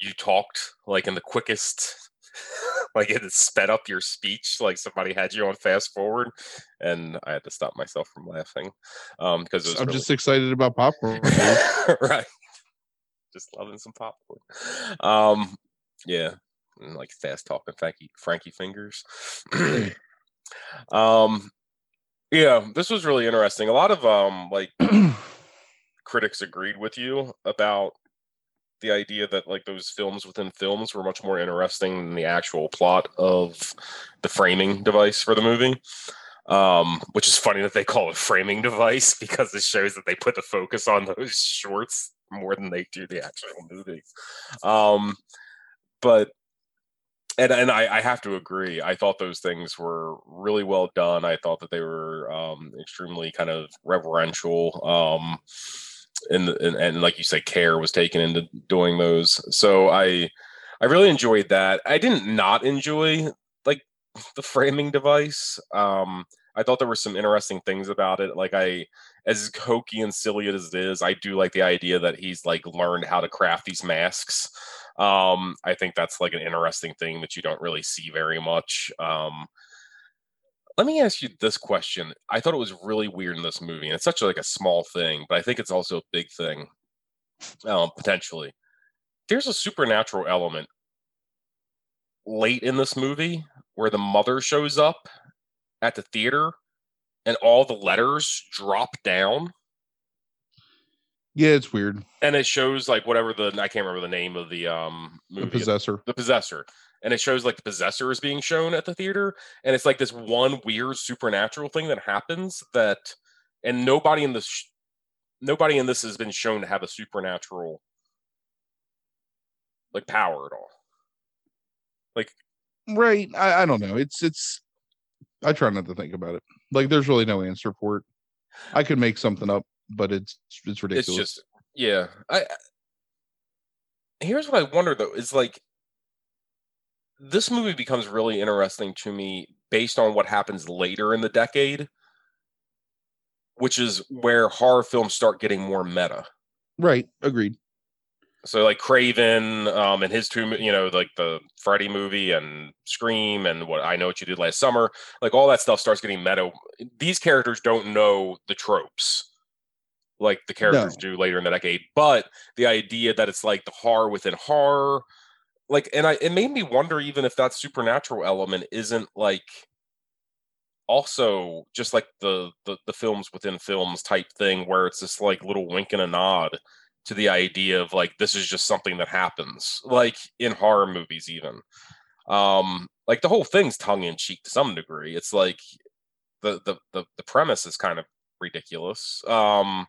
you talked like in the quickest like it sped up your speech like somebody had you on fast forward and i had to stop myself from laughing um because I'm really... just excited about popcorn. right just loving some popcorn um yeah and, like fast talking frankie frankie fingers um yeah this was really interesting a lot of um like critics agreed with you about the idea that like those films within films were much more interesting than the actual plot of the framing device for the movie. Um, which is funny that they call it framing device because it shows that they put the focus on those shorts more than they do the actual movie. Um, but and and I, I have to agree. I thought those things were really well done. I thought that they were um, extremely kind of reverential. Um, and, and and like you said, care was taken into doing those. So I I really enjoyed that. I didn't not enjoy like the framing device. Um, I thought there were some interesting things about it. Like I, as hokey and silly as it is, I do like the idea that he's like learned how to craft these masks. Um, I think that's like an interesting thing that you don't really see very much. Um, let me ask you this question. I thought it was really weird in this movie, and it's such a, like a small thing, but I think it's also a big thing, um, potentially. There's a supernatural element late in this movie where the mother shows up at the theater, and all the letters drop down. Yeah, it's weird. And it shows like whatever the I can't remember the name of the um movie. The possessor. The possessor. And it shows like the possessor is being shown at the theater. And it's like this one weird supernatural thing that happens that and nobody in this sh- nobody in this has been shown to have a supernatural like power at all. Like right. I, I don't know. It's it's i try not to think about it. Like there's really no answer for it. I could make something up but it's it's ridiculous it's just yeah i, I here's what i wonder though is like this movie becomes really interesting to me based on what happens later in the decade, which is where horror films start getting more meta. Right. Agreed. So like Craven um, and his two, you know, like the Freddy movie and Scream and what I know what you did last summer, like all that stuff starts getting meta. These characters don't know the tropes like the characters no. do later in the decade, but the idea that it's like the horror within horror, like and i it made me wonder even if that supernatural element isn't like also just like the, the the films within films type thing where it's this like little wink and a nod to the idea of like this is just something that happens like in horror movies even um like the whole thing's tongue in cheek to some degree it's like the the the, the premise is kind of ridiculous um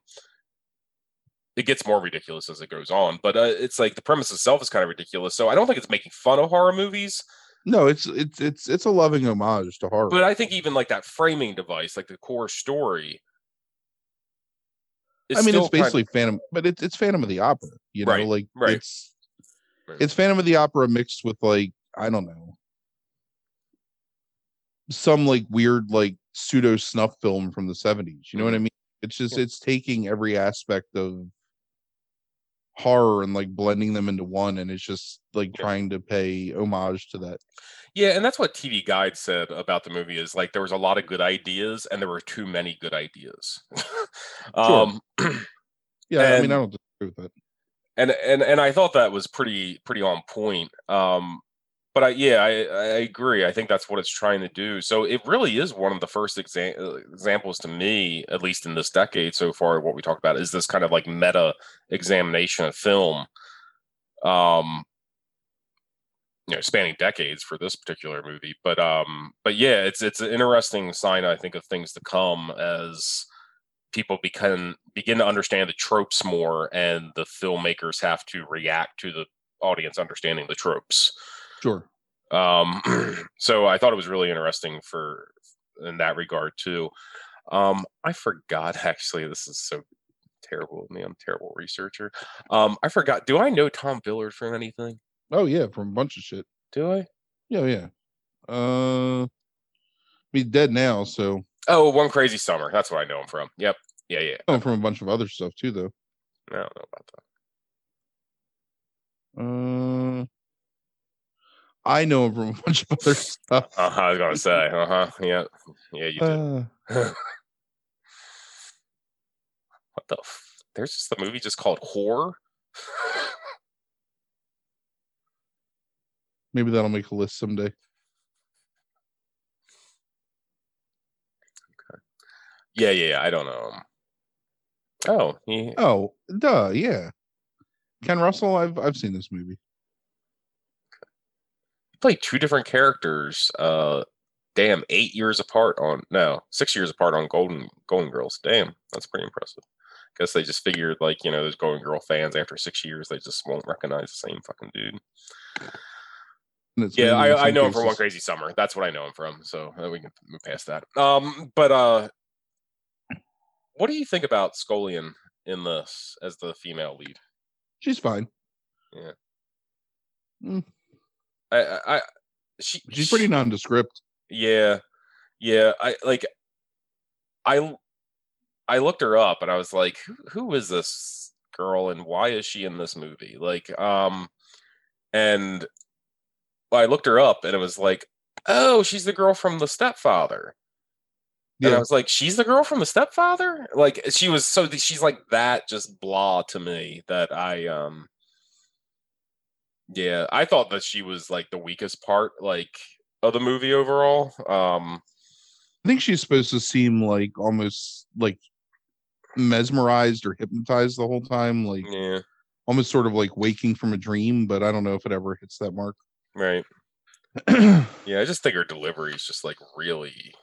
it gets more ridiculous as it goes on. But uh, it's like the premise itself is kind of ridiculous. So I don't think it's making fun of horror movies. No, it's it's it's it's a loving homage to horror. But I think even like that framing device, like the core story. I mean, it's basically of... Phantom, but it's it's Phantom of the Opera. You know, right, like right. it's right. it's Phantom of the Opera mixed with like I don't know some like weird like pseudo snuff film from the 70s. You know mm-hmm. what I mean? It's just yeah. it's taking every aspect of horror and like blending them into one and it's just like yeah. trying to pay homage to that yeah and that's what tv guide said about the movie is like there was a lot of good ideas and there were too many good ideas um yeah and, i mean i don't disagree with that and and and i thought that was pretty pretty on point um but I, yeah, I, I agree. I think that's what it's trying to do. So it really is one of the first exa- uh, examples to me, at least in this decade so far. What we talked about is this kind of like meta examination of film, um, you know, spanning decades for this particular movie. But um, but yeah, it's it's an interesting sign, I think, of things to come as people begin begin to understand the tropes more, and the filmmakers have to react to the audience understanding the tropes. Sure. Um, so I thought it was really interesting for in that regard too. Um, I forgot actually. This is so terrible of me. I'm a terrible researcher. Um, I forgot. Do I know Tom Villard from anything? Oh yeah, from a bunch of shit. Do I? Yeah, yeah. Uh, he's dead now, so Oh, One Crazy Summer. That's what I know him from. Yep. Yeah, yeah. Him from a bunch of other stuff too, though. I don't know about that. Uh, I know him from a bunch of other stuff. Uh huh. I was gonna say. Uh huh. Yeah. Yeah. You did. Uh, what the? F- There's just the movie just called Horror. maybe that'll make a list someday. Yeah, yeah, yeah. I don't know. Oh, he, Oh, duh, yeah. Ken Russell, I've I've seen this movie. Played two different characters. Uh, damn, eight years apart on no, six years apart on Golden Golden Girls. Damn, that's pretty impressive. Guess they just figured like you know those Golden Girl fans after six years they just won't recognize the same fucking dude. Yeah, I, I know him from One Crazy Summer. That's what I know him from. So uh, we can move past that. Um, but uh, what do you think about Schoelen in this as the female lead? She's fine. I, I, I she She's pretty nondescript. Yeah, yeah. I like. I I looked her up and I was like, who, who is this girl and why is she in this movie? Like, um, and I looked her up and it was like, oh, she's the girl from The Stepfather. And I was like, she's the girl from The Stepfather. Like, she was so she's like that, just blah to me that I um. Yeah, I thought that she was like the weakest part, like of the movie overall. Um, I think she's supposed to seem like almost like mesmerized or hypnotized the whole time, like yeah, almost sort of like waking from a dream, but I don't know if it ever hits that mark. right. yeah, Yeah, I just think her delivery is just like really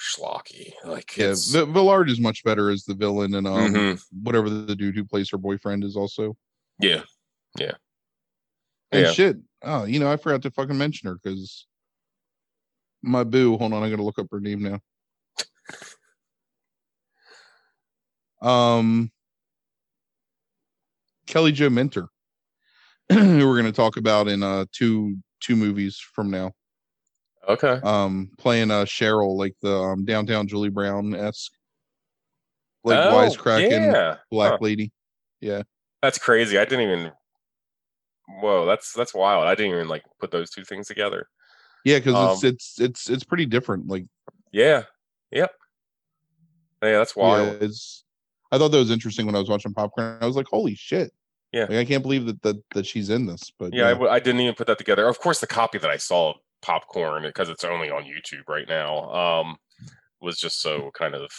schlocky. Like, it's, V- Villard is much better as the villain, and um, Mhm. whatever the dude who plays her boyfriend is also. Yeah, yeah, And Yeah. shit, oh, you know, I forgot to fucking mention her because my boo. Hold on, I gotta look up her name now. Um, Kelly Jo Minter, who we're gonna talk about in uh two two movies from now. okay. Um, playing uh Cheryl, like the um downtown Julie Brown esque, like Oh, wisecracking yeah, black Huh. lady. Yeah. That's crazy. I didn't even. Whoa, that's that's wild. I didn't even like put those two things together. Yeah, because Um, it's it's it's it's pretty different. Like Yeah, yep. Yeah, that's Yeah, wild. it's. I thought that was interesting when I was watching Popcorn. I was like, "Holy shit!" Yeah. like, I can't believe that that that she's in this. But Yeah, I w- I, didn't even put that together. Of course, the copy that I saw popcorn because it's only on YouTube right now um, was just so kind of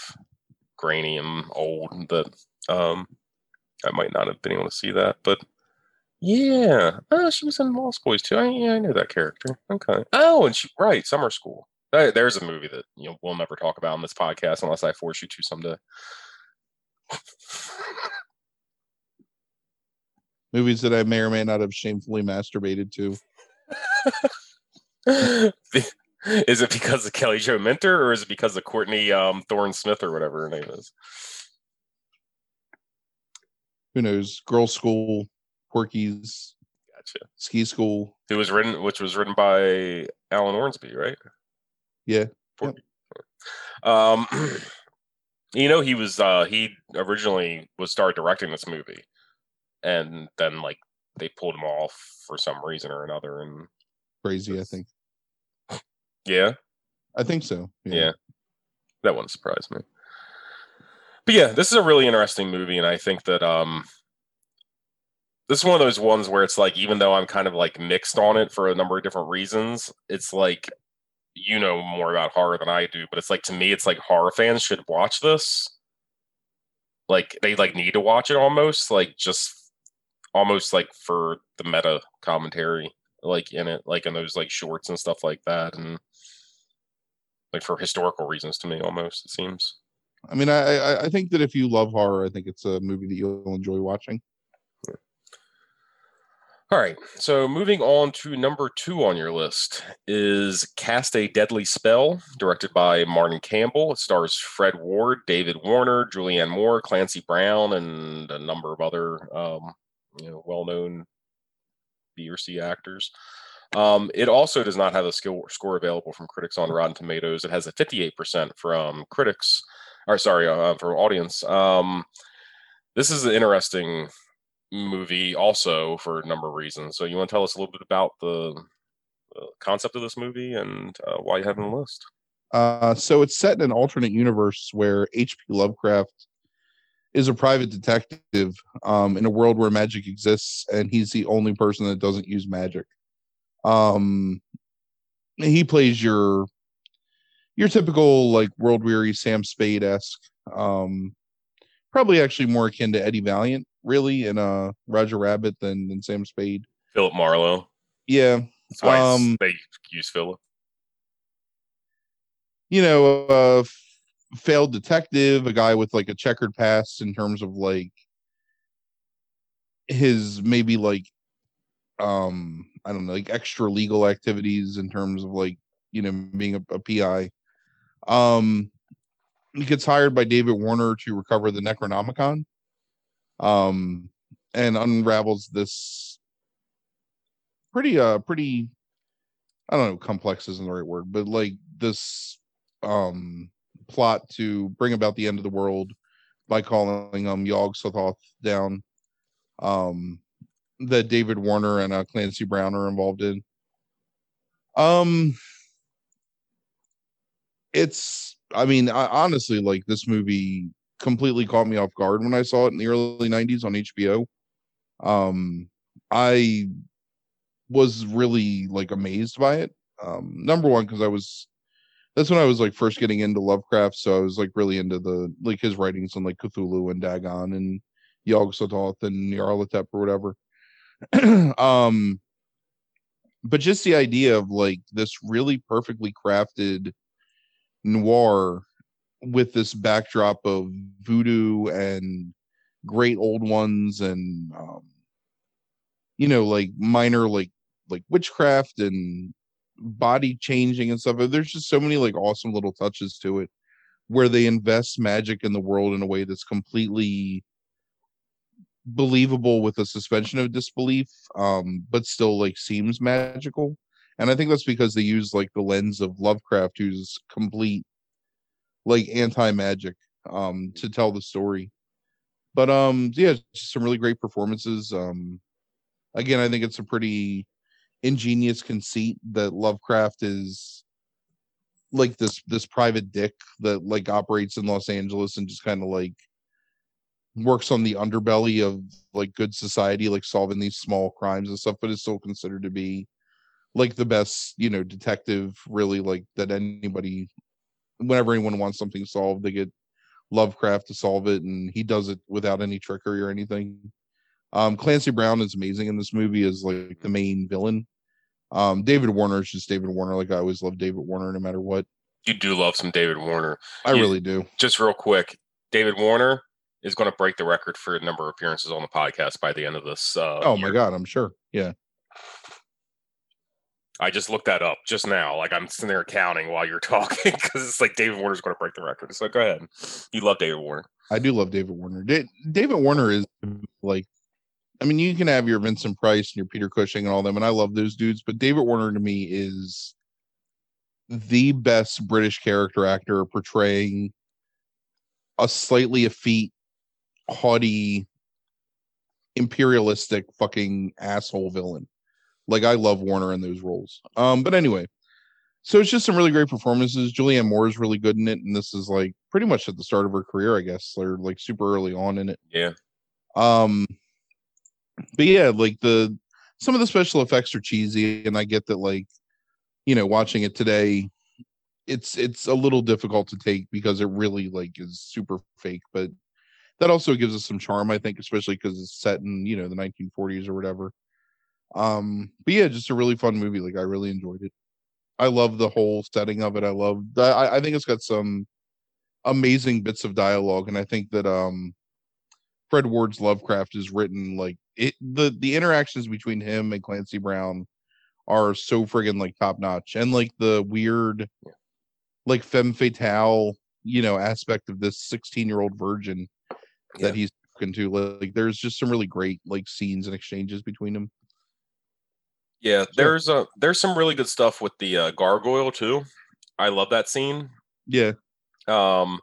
grainy and old that um, I might not have been able to see that. But yeah, oh, she was in Lost Boys too. I, yeah, I knew that character. Okay. Oh, and she right, Summer School. There- There's a movie that you know we'll never talk about on this podcast unless I force you to someday. movies that I may or may not have shamefully masturbated to. is it because of Kelly Jo Minter or is it because of Courtney um, Thorne Smith or whatever her name is? Who knows? Girl School, Porky's, Gotcha. Ski School. It was written, which was written by Alan Ormsby, right? Yeah. Porky. Um, you know, he was uh he originally was started directing this movie, and then like they pulled him off for some reason or another, and Crazy, I think. yeah, I think so. yeah, that wouldn't surprise me. But yeah, this is a really interesting movie, and I think that um, this is one of those ones where it's like, even though I'm kind of like mixed on it for a number of different reasons, it's like you know more about horror than I do, but it's like to me, it's like horror fans should watch this. Like they like need to watch it almost, like just almost like for the meta commentary, like in it, like in those like shorts and stuff like that, and like for historical reasons to me, almost it seems. I mean, I, I think that if you love horror, I think it's a movie that you'll enjoy watching. All right. So moving on to number two on your list is Cast a Deadly Spell, directed by Martin Campbell. It stars Fred Ward, David Warner, Julianne Moore, Clancy Brown, and a number of other um, you know well-known B or C actors. Um, it also does not have a skill score available from critics on Rotten Tomatoes. It has a 58% from critics, or sorry, uh, for audience. Um, this is an interesting movie also for a number of reasons. So you want to tell us a little bit about the, the concept of this movie and uh, why you have it on the list? Uh, so it's set in an alternate universe where H.P. Lovecraft is a private detective um, in a world where magic exists, and he's the only person that doesn't use magic. Um, he plays your your typical like world weary Sam Spade esque. Um, probably actually more akin to Eddie Valiant, really, in uh Roger Rabbit than than Sam Spade. Philip Marlowe. Yeah. That's why Um, they use Philip. you know, a f- failed detective, a guy with like a checkered past in terms of like his maybe like um I don't know, like extra legal activities in terms of like, you know, being a, a PI. Um he gets hired by David Warner to recover the Necronomicon. Um and unravels this pretty uh pretty I don't know, complex isn't the right word, but like this um plot to bring about the end of the world by calling um Yog Sothoth down. Um that David Warner and uh, Clancy Brown are involved in. Um it's I mean, I honestly like this movie completely caught me off guard when I saw it in the early 90s on HBO. Um I was really like amazed by it. Um number one because I was that's when I was like first getting into Lovecraft, so I was like really into the like his writings on like Cthulhu and Dagon and Yog Sothoth and Nyarlathotep or whatever. um but just the idea of like this really perfectly crafted noir with this backdrop of voodoo and great old ones and um you know like minor like like witchcraft and body changing and stuff there's just so many like awesome little touches to it where they invest magic in the world in a way that's completely believable with a suspension of disbelief um but still like seems magical. And i think that's because they use like the lens of lovecraft who's complete like anti-magic um to tell the story. But um yeah just some really great performances. Um again i think it's a pretty ingenious conceit that lovecraft is like this this private dick that like operates in los angeles and just kind of like works on the underbelly of like good society like solving these small crimes and stuff but is still considered to be like the best you know detective really like that anybody whenever anyone wants something solved they get lovecraft to solve it and he does it without any trickery or anything um clancy brown is amazing in this movie as like the main villain um david warner is just david warner like i always love david warner no matter what You do love some David Warner. i Yeah. really do Just real quick, David Warner is going to break the record for a number of appearances on the podcast by the end of this. Uh, oh my year. god i'm sure yeah I just looked that up just now. Like I'm sitting there counting while you're talking because it's like David Warner's going to break the record. So go ahead. You love David Warner. I do love David Warner. Da- David Warner is like, I mean, you can have your Vincent Price and your Peter Cushing and all them, and I love those dudes, but David Warner to me is the best British character actor portraying a slightly effete, haughty, imperialistic fucking asshole villain. Like I love Warner in those roles. Um, but anyway, so it's just some really great performances. Julianne Moore is really good in it, and this is like pretty much at the start of her career, I guess, or like super early on in it. Yeah. Um, but yeah, like the some of the special effects are cheesy, and I get that. Like, you know, watching it today, it's it's a little difficult to take because it really like is super fake. But that also gives us some charm, I think, especially because it's set in you know the 1940s or whatever. Um, but yeah, just a really fun movie. Like, I really enjoyed it. I love the whole setting of it. I love. I, I think it's got some amazing bits of dialogue, and I think that um, Fred Ward's Lovecraft is written like it the the interactions between him and Clancy Brown are so friggin' like top notch, and like the weird, like femme fatale, you know, aspect of this sixteen year old virgin Yeah. that he's talking to. Like, there's just some really great like scenes and exchanges between them. Yeah, there's a there's some really good stuff with the uh, gargoyle too. I love that scene. Yeah, Um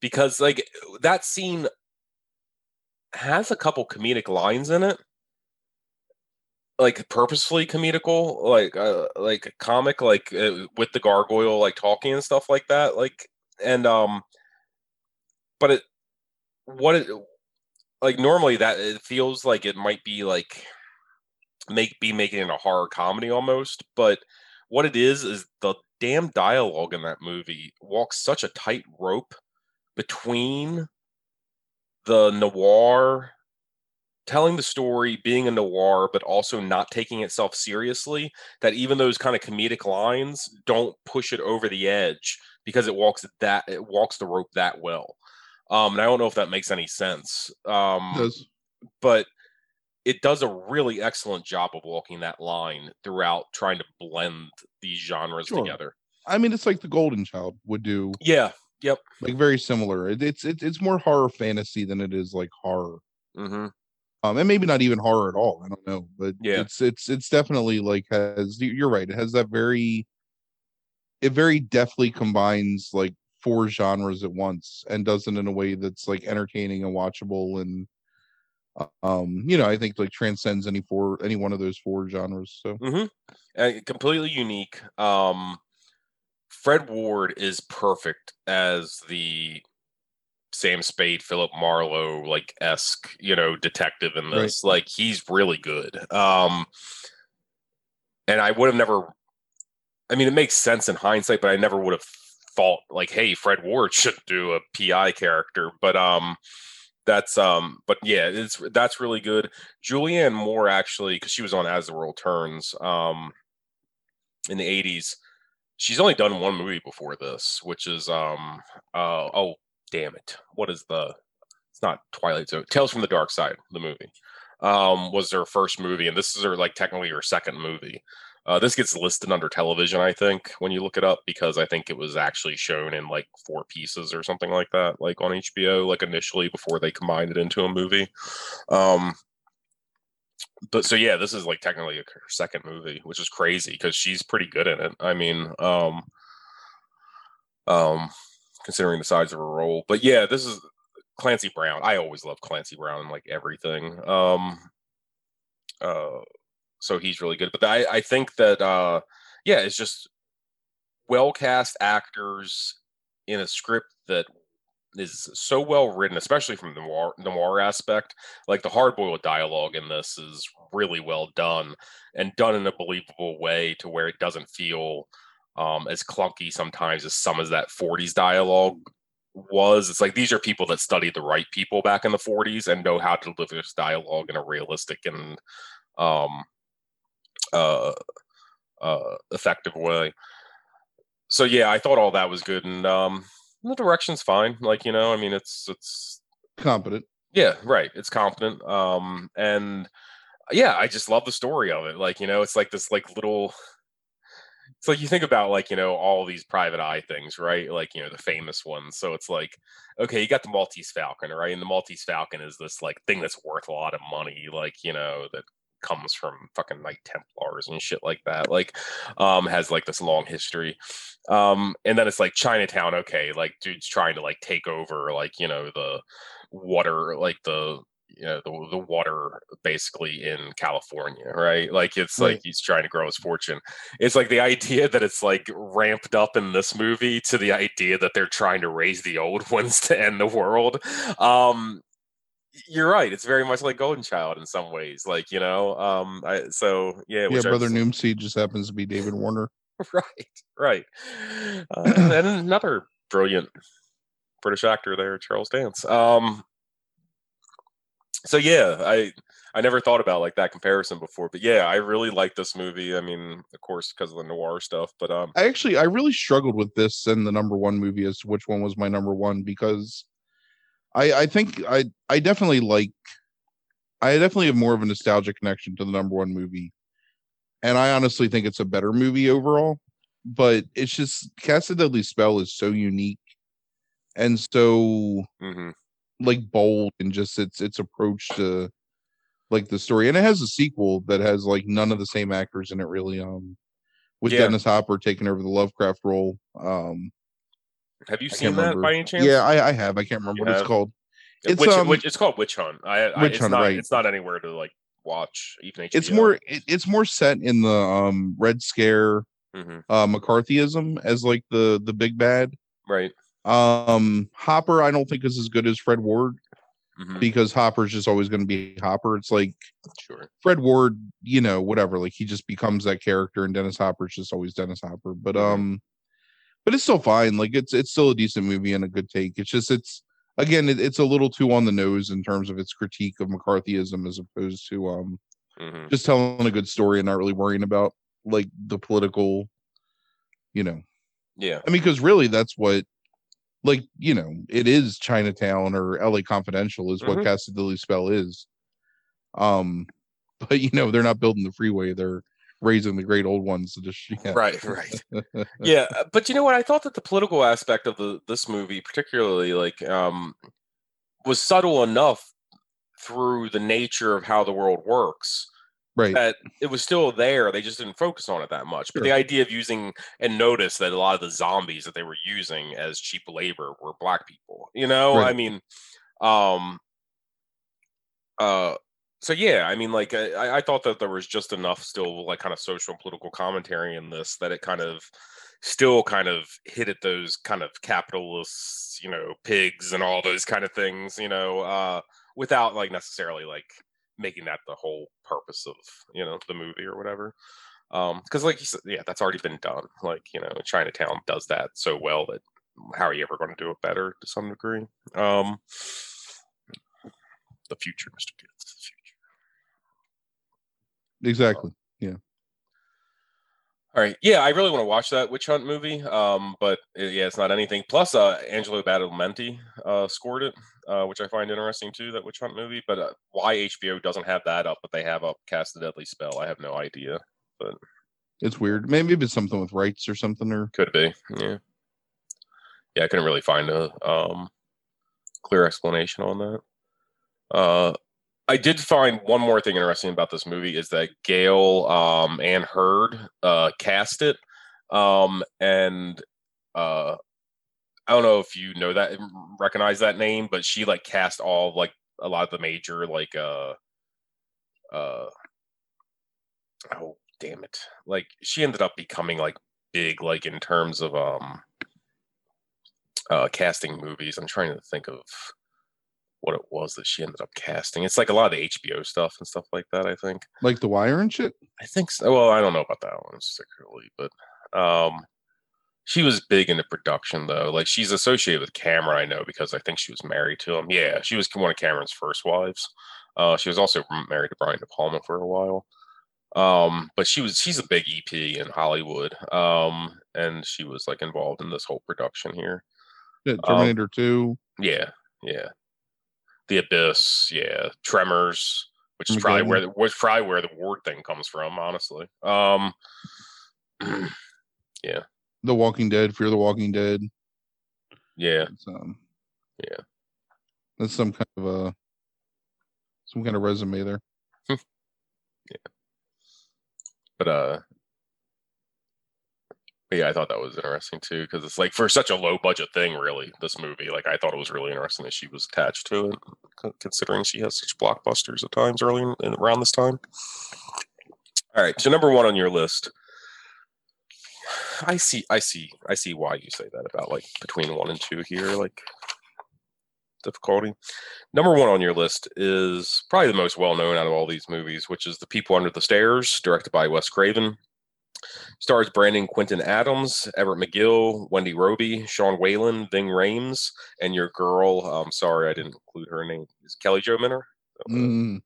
because like that scene has a couple comedic lines in it. Like purposefully comical, like uh, like a comic like uh, with the gargoyle like talking and stuff like that like and um but it what it like normally that it feels like it might be like make be making it a horror comedy almost but what it is is the damn dialogue in that movie walks such a tight rope between the noir telling the story being a noir but also not taking itself seriously that even those kind of comedic lines don't push it over the edge because it walks that it walks the rope that well. Um and i don't know if that makes any sense. Um does. but it does a really excellent job of walking that line throughout trying to blend these genres Sure. together I mean, it's like the Golden Child would do, yeah Yep. like very similar. It, it's it's it's more horror fantasy than it is like horror. hmm Um, and maybe not even horror at all. I don't know, but Yeah. it's it's it's definitely like has you- you're right. It has that very, it very deftly combines like four genres at once and does it in a way that's like entertaining and watchable and um you know i think like transcends any four any one of those four genres so. And completely unique. Um fred ward is perfect as the sam spade philip marlowe like esque you know detective in Right. this. Like he's really good. Um and i would have never i mean it makes sense in hindsight but i never would have thought like hey fred ward should do a pi character but um that's um but yeah it's that's really good. Julianne moore actually because she was on as the world turns um in the 80s she's only done one movie before this which is um uh oh damn it. What is the it's not twilight zone tales from the dark side the movie um was her first movie and this is her like technically her second movie uh, this gets listed under television, I think, when you look it up, because I think it was actually shown in like four pieces or something like that, like on HBO, like initially before they combined it into a movie. Um, but so yeah, this is like technically her second movie, which is crazy because she's pretty good in it. I mean, um, um, considering the size of her role, but yeah, this is Clancy Brown. I always love Clancy Brown in like everything. Um, uh, so he's really good. But I, I think that uh, yeah, it's just well cast actors in a script that is so well written, especially from the noir, noir aspect. Like the hard boiled dialogue in this is really well done and done in a believable way to where it doesn't feel um, as clunky sometimes as some of that 40s dialogue was. It's like these are people that studied the right people back in the 40s and know how to deliver this dialogue in a realistic and um, uh, uh, effective way. So yeah, I thought all that was good, and um, the direction's fine. Like you know, I mean, it's it's competent yeah, right. It's competent. Um, and yeah, I just love the story of it. Like, you know, it's like this like little it's like you think about like, you know, all these private eye things, right? Like, you know, the famous ones. So it's like, okay, you got the Maltese Falcon, right? And the Maltese Falcon is this like thing that's worth a lot of money, like, you know, that comes from fucking Knight Templars and shit like that. Like, um, has like this long history. Um, and then it's like Chinatown, okay, like dude's trying to like take over like, you know, the water like the you know the, the water basically in california right like it's Right. like he's trying to grow his fortune it's like the idea that it's like ramped up in this movie to the idea that they're trying to raise the old ones to end the world um you're right it's very much like golden child in some ways like you know um I, so yeah yeah brother noomseed just happens to be david warner. Right right. Uh, and another brilliant british actor there charles dance um so yeah i i never thought about like that comparison before but yeah i really like this movie i mean of course because of the noir stuff but um I actually I really struggled with this and the number one movie as to which one was my number one because I I think I I definitely like I definitely have more of a nostalgia connection to the number one movie, and I honestly think it's a better movie overall. But it's just Cast of Deadly Spell is so unique and so hmm like bold and just its its approach to like the story and it has a sequel that has like none of the same actors in it really um with Yeah. dennis hopper taking over the lovecraft role um Have you seen that remember. by any chance? yeah i i have i can't remember You what have? it's called it's witch, um, witch- it's called Witch Hunt. I, I Witch it's Hunt, not right. it's not anywhere to like watch. Even HBO. it's more it, it's more set in the um red scare Mhm. uh mccarthyism as like the the big bad right. um hopper i don't think is as good as fred ward Mhm. because hopper's just always going to be hopper it's like Sure. Fred Ward, you know, whatever, like he just becomes that character and Dennis Hopper's just always Dennis Hopper. But Mhm. um but it's still fine. Like it's it's still a decent movie and a good take. It's just it's again it, it's a little too on the nose in terms of its critique of McCarthyism as opposed to um hmm just telling a good story and not really worrying about like the political, you know. Yeah. I mean, because really that's what like, you know, it is Chinatown or LA Confidential is what Mhm. Cast a Deadly Spell is. Um, but you know, they're not building the freeway, they're raising the great old ones to just yeah. Right. Right. yeah uh, but you know what i thought that the political aspect of the this movie particularly like um was subtle enough through the nature of how the world works right. that it was still there they just didn't focus on it that much but the idea of using and notice that a lot of the zombies that they were using as cheap labor were black people you know i mean um uh so yeah i mean like I, I thought that there was just enough still like kind of social and political commentary in this that it kind of still kind of hit at those kind of capitalists you know pigs and all those kind of things you know uh without like necessarily like making that the whole purpose of you know the movie or whatever. Um because like you said yeah that's already been done. Like you know chinatown does that so well that how are you ever going to do it better to some degree? Um the future mr Gibbs, the future Exactly. All right. Yeah, I really want to watch that witch hunt movie. Um, but uh, yeah, it's not anything. Plus, uh, Angelo Badalamenti uh scored it, uh, which I find interesting too. That witch hunt movie. But uh, why HBO doesn't have that up, but they have up Cast the Deadly Spell, I have no idea. But it's weird. Maybe it's something with rights or something or Could be. Yeah. Yeah, I couldn't really find a um clear explanation on that. Uh, I did find one more thing interesting about this movie is that Gale um, Anne Hurd uh, cast it, um, and uh, I don't know if you know that recognize that name, but she like cast all like a lot of the major like uh uh oh damn it like she ended up becoming like big like in terms of um uh casting movies. I'm trying to think of what it was that she ended up casting. It's like a lot of the HBO stuff and stuff like that, I think. like the wire and shit. I think so. Well, I don't know about that one particularly, but um, she was big into production though. Like she's associated with Cameron, I know because I think she was married to him. Yeah, she was one of Cameron's first wives. Uh, she was also married to Brian De Palma for a while. Um, but she was she's a big EP in Hollywood. Um, and she was like involved in this whole production here. Yeah, Um, Terminator 2. Yeah, yeah. The Abyss, yeah. Tremors, which is probably where the, which probably where the Ward thing comes from, honestly. Um, yeah, The Walking Dead, Fear the Walking Dead. yeah, It's, um, Yeah. That's some kind of a some kind of resume there. Yeah. But uh, yeah, I thought that was interesting too because it's like for such a low budget thing, really. This movie, like, I thought it was really interesting that she was attached to it, considering she has such blockbusters at times early around this time. All right, so number one on your list. I see, I see, I see why you say that about like between one and two here, like difficulty. Number one on your list is probably the most well known out of all these movies, which is The People Under the Stairs, directed by Wes Craven. Stars Brandon Quinton Adams, Everett McGill, Wendy Robie, Sean Whalen, Ving Rhames, and your girl. I'm sorry I didn't include her name. Is Kelly Jo Minter? Mm,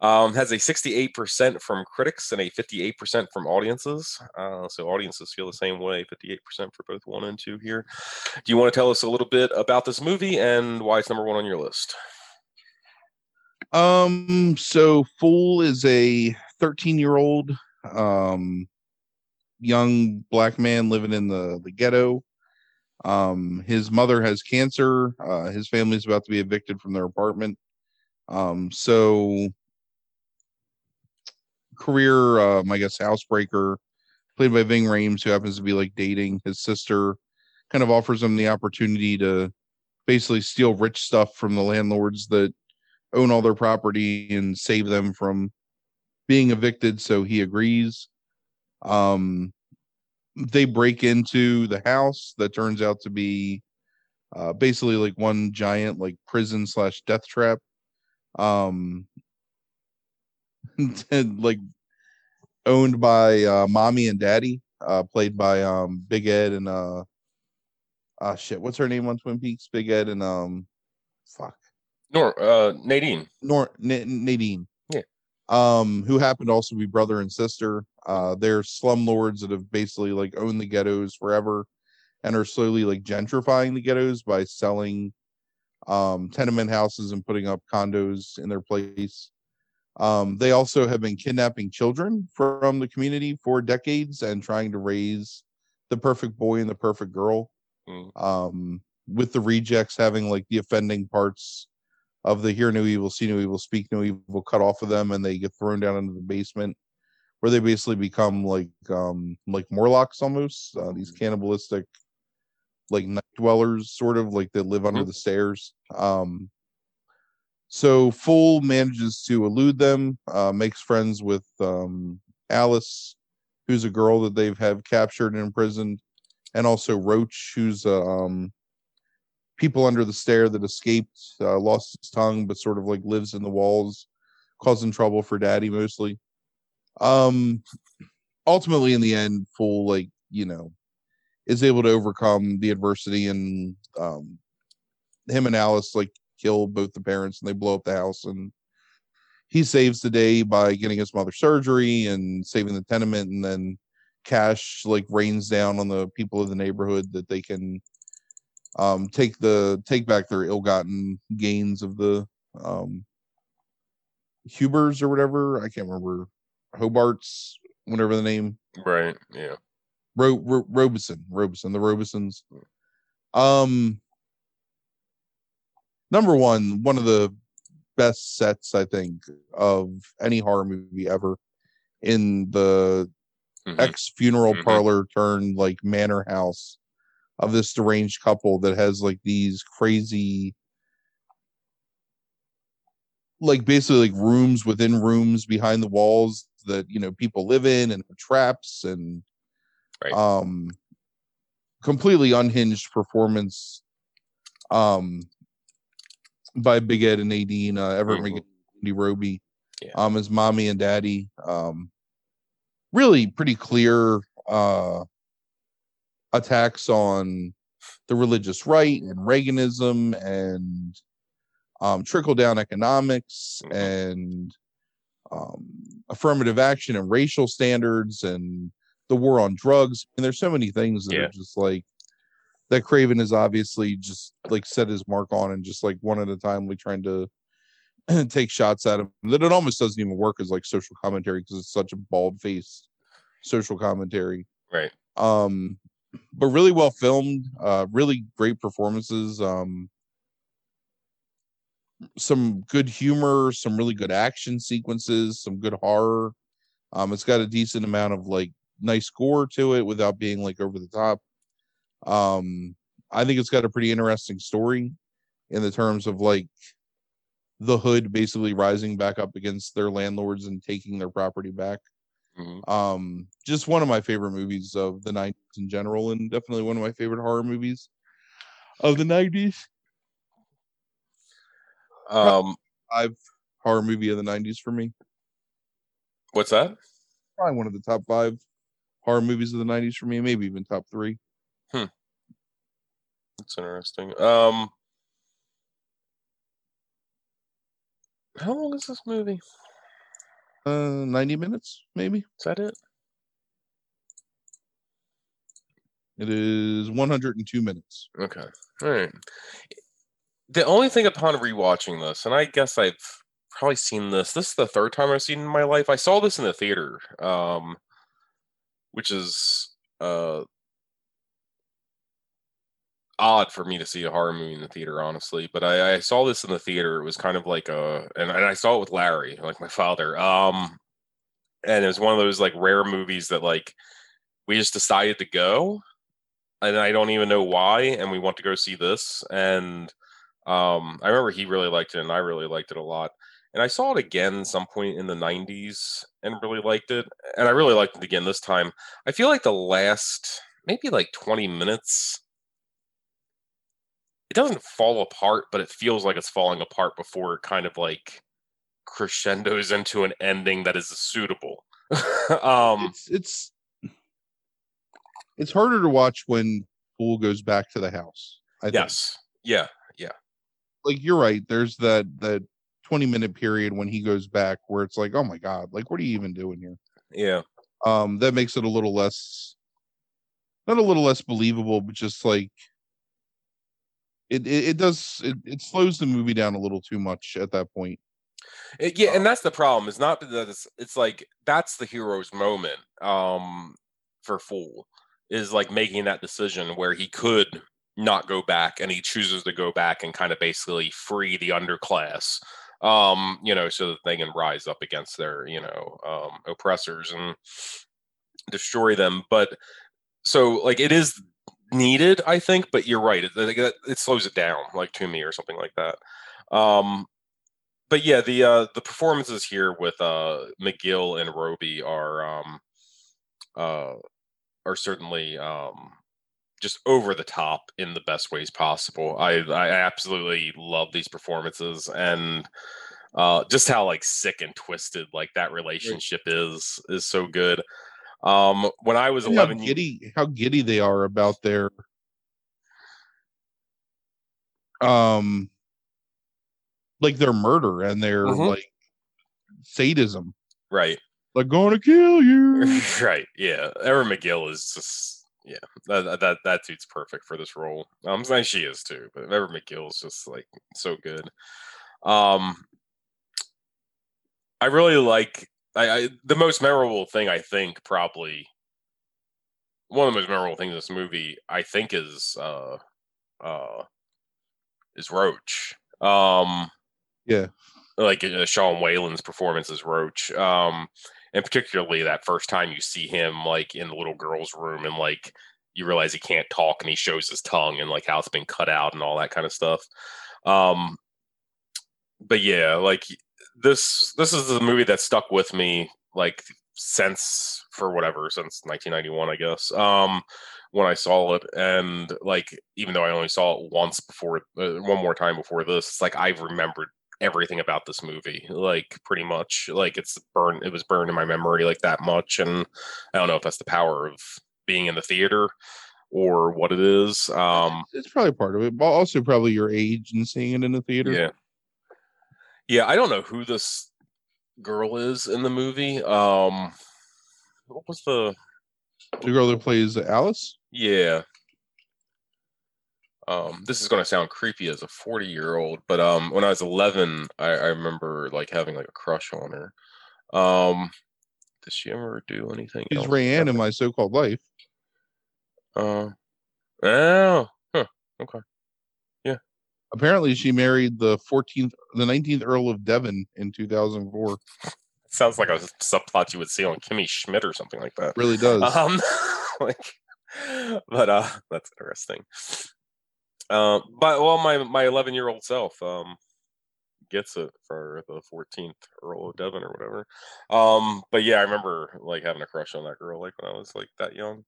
Um, has a 68% from critics and a 58% from audiences. Uh, so audiences feel the same way, 58% for both one and two here. Do you want to tell us a little bit about this movie and why it's number one on your list? Um, so Fool is a 13 year old um young black man living in the the ghetto. Um, his mother has cancer. Uh, his family's about to be evicted from their apartment. Um, so career, um, I guess, housebreaker, played by Ving Rhames, who happens to be like dating his sister, kind of offers him the opportunity to basically steal rich stuff from the landlords that own all their property and save them from being evicted. So he agrees. Um, they break into the house that turns out to be uh, basically like one giant like prison slash death trap. Um, and, like owned by uh, mommy and daddy, uh, played by um Big Ed and uh ah shit, what's her name on Twin Peaks? Big Ed and um fuck Nor uh Nadine. Nor N- Nadine. Um, who happened to also be brother and sister. Uh, they're slumlords that have basically like owned the ghettos forever, and are slowly like gentrifying the ghettos by selling um tenement houses and putting up condos in their place. Um, they also have been kidnapping children from the community for decades and trying to raise the perfect boy and the perfect girl. Mm. Um, with the rejects having like the offending parts of the hear no evil, see no evil, speak no evil cut off of them, and they get thrown down into the basement where they basically become like um like Morlocks almost, uh, these cannibalistic like night dwellers, sort of like that live under Mhm. the stairs. Um so Fool manages to elude them, uh, makes friends with um, Alice, who's a girl that they've have captured and imprisoned, and also Roach, who's uh, um, people under the stair that escaped, uh, lost his tongue, but sort of like lives in the walls, causing trouble for Daddy mostly. Um, ultimately, in the end, Fool like you know is able to overcome the adversity and um, him and Alice like kill both the parents and they blow up the house and he saves the day by getting his mother surgery and saving the tenement and then cash like rains down on the people of the neighborhood that they can um take the take back their ill-gotten gains of the um hubers or whatever i can't remember hobarts whatever the name Right. Yeah. Ro- Ro- Robeson, Robeson, the Robesons. Um, number one, one of the best sets I think of any horror movie ever. In the Mhm. ex funeral Mhm. parlor turned like manor house of this deranged couple that has like these crazy like basically like rooms within rooms behind the walls that you know people live in and traps and Right. um completely unhinged performance um by Big Ed and Nadine uh Everett Mhm. Andy Robie Yeah. um as mommy and daddy um really pretty clear uh attacks on the religious right and Reaganism and um, trickle down economics Mhm. and um, affirmative action and racial standards and the war on drugs. And there's so many things that Yeah. are just like that Craven is obviously just like set his mark on and just like one at a time, like trying to take shots at him. That it almost doesn't even work as like social commentary because it's such a bald faced social commentary Right. um but really well filmed uh really great performances um some good humor some really good action sequences some good horror. Um it's got a decent amount of like nice gore to it without being like over the top. Um i think it's got a pretty interesting story in the terms of like the hood basically rising back up against their landlords and taking their property back. Mhm. um just one of my favorite movies of the 90s in general and definitely one of my favorite horror movies of the 90s Um, five horror movie of the 90s for me what's that? probably one of the top five horror movies of the 90s for me maybe even top three Hmm. That's interesting. Um, how long is this movie? uh 90 minutes maybe Is that it? It is 102 minutes Okay. All right. The only thing upon rewatching this, and I guess I've probably seen this. This is the third time I've seen in my life. I saw this in the theater, um, which is uh, odd for me to see a horror movie in the theater, honestly. But I, I saw this in the theater. It was kind of like a, and, and I saw it with Larry, like my father. Um, and it was one of those like rare movies that like we just decided to go, and I don't even know why. And we want to go see this, and um, I remember he really liked it, and I really liked it a lot. And I saw it again some point in the 90s and really liked it. And I really liked it again this time. I feel like the last maybe like 20 minutes it doesn't fall apart, but it feels like it's falling apart before it kind of like crescendos into an ending that is suitable. um, it's it's it's harder to watch when Fool goes back to the house. I yes, think. yeah, yeah. Like you're right. There's that that 20 minute period when he goes back where it's like, oh my god, like what are you even doing here? Yeah. Um, that makes it a little less, not a little less believable, but just like it it, it does it, it slows the movie down a little too much at that point. It, yeah, and that's the problem. It's not that it's, it's like that's the hero's moment um for Fool is like making that decision where he could not go back and he chooses to go back and kind of basically free the underclass um you know so that they can rise up against their you know um oppressors and destroy them but so like it is needed, I think. But you're right; it, it, it, slows it down, like to me, or something like that. Um, but yeah, the uh, the performances here with uh, McGill and Robie are um, uh, are certainly um, just over the top in the best ways possible. I I absolutely love these performances and uh, just how like sick and twisted like that relationship is is so good. Um, when I was 11, how giddy, how giddy they are about their, um, like their murder and their mm-hmm. like sadism. Right. Like going to kill you. right. Yeah. Everett McGill is just yeah. That that that dude's perfect for this role. I'm saying she is too, but Everett McGill is just like so good. Um, I really like I, I, the most memorable thing I think probably one of the most memorable things in this movie I think is uh uh is Roach. Um yeah. Like uh, Sean Whalen's performance as Roach. Um and particularly that first time you see him like in the little girl's room and like you realize he can't talk and he shows his tongue and like how it's been cut out and all that kind of stuff. Um but yeah, like this this is the movie that stuck with me like since for whatever since 1991 i guess um when i saw it and like even though i only saw it once before uh, one more time before this it's like i've remembered everything about this movie like pretty much like it's burned it was burned in my memory like that much and i don't know if that's the power of being in the theater or what it is um it's probably part of it but also probably your age and seeing it in the theater yeah yeah, I don't know who this girl is in the movie. Um, what was the the girl that plays Alice? Yeah. Um, this is going to sound creepy as a 40 year old, but um, when I was 11, I, I remember like having like a crush on her. Um, did she ever do anything? She's Rayanne in my so-called life. Uh, oh, huh, okay. Yeah. Apparently, she married the 14th, the 19th Earl of Devon in 2004. Sounds like a subplot you would see on Kimmy Schmidt or something like that. really does. Um, like, but uh, that's interesting. Uh, but well, my my 11 year old self um gets it for the 14th Earl of Devon or whatever. Um, but yeah, I remember like having a crush on that girl like when I was like that young.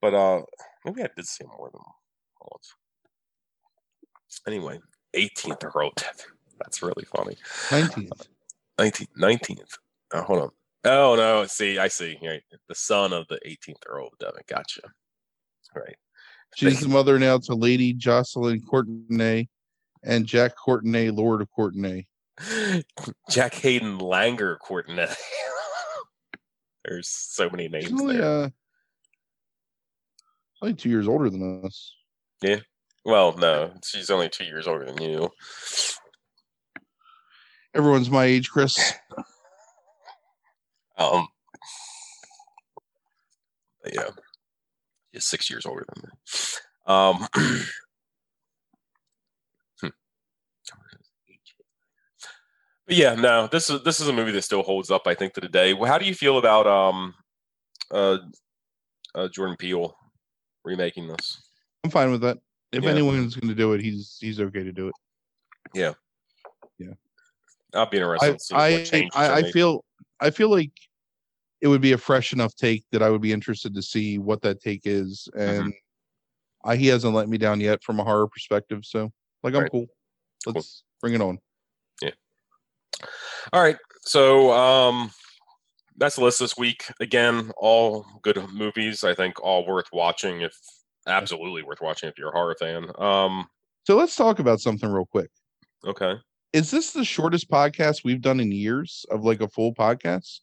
But uh, maybe I did see more than once. Anyway, 18th Earl Devon. That's really funny. 19th. 19th. 19th. Oh, hold on. Oh, no. See, I see. Right. The son of the 18th Earl of Devon. Gotcha. Right. She's the mother now to Lady Jocelyn Courtenay and Jack Courtenay, Lord of Courtenay. Jack Hayden Langer Courtenay. There's so many names only, there. Uh, only two years older than us. Yeah. Well, no, she's only two years older than you. Everyone's my age, Chris. Um, yeah, he's six years older than me. Um, hmm. but yeah, no, this is this is a movie that still holds up. I think to today. Well, How do you feel about um, uh, uh, Jordan Peele remaking this? I'm fine with that. If Yeah. anyone's going to do it, he's he's okay to do it. Yeah, yeah. I'll be interested. I to see what I I, I feel I feel like it would be a fresh enough take that I would be interested to see what that take is, Mm-hmm. and I, he hasn't let me down yet from a horror perspective. So, like, I'm Right. cool. Cool. Let's bring it on. Yeah. All right. So um that's the list this week. Again, all good movies. I think all worth watching if absolutely worth watching if you're a horror fan. Um So let's talk about something real quick. okay. Is this the shortest podcast we've done in years of like a full podcast?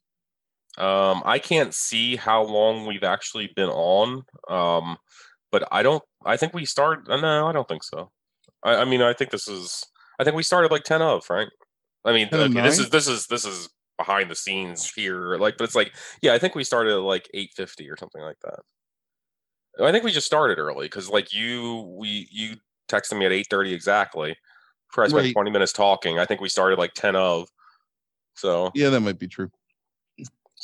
Um I can't see how long we've actually been on. Um but I don't I think we started uh, no, I don't think so. I, I mean I think this is I think we started like 10 of, right? I mean 10 okay, this is this is this is behind the scenes here like but it's like yeah, I think we started at like 850 or something like that. I think we just started early because like you we you texted me at 8:30 exactly. Probably spent. 20 minutes talking. I think we started like 10 of. So Yeah, that might be true.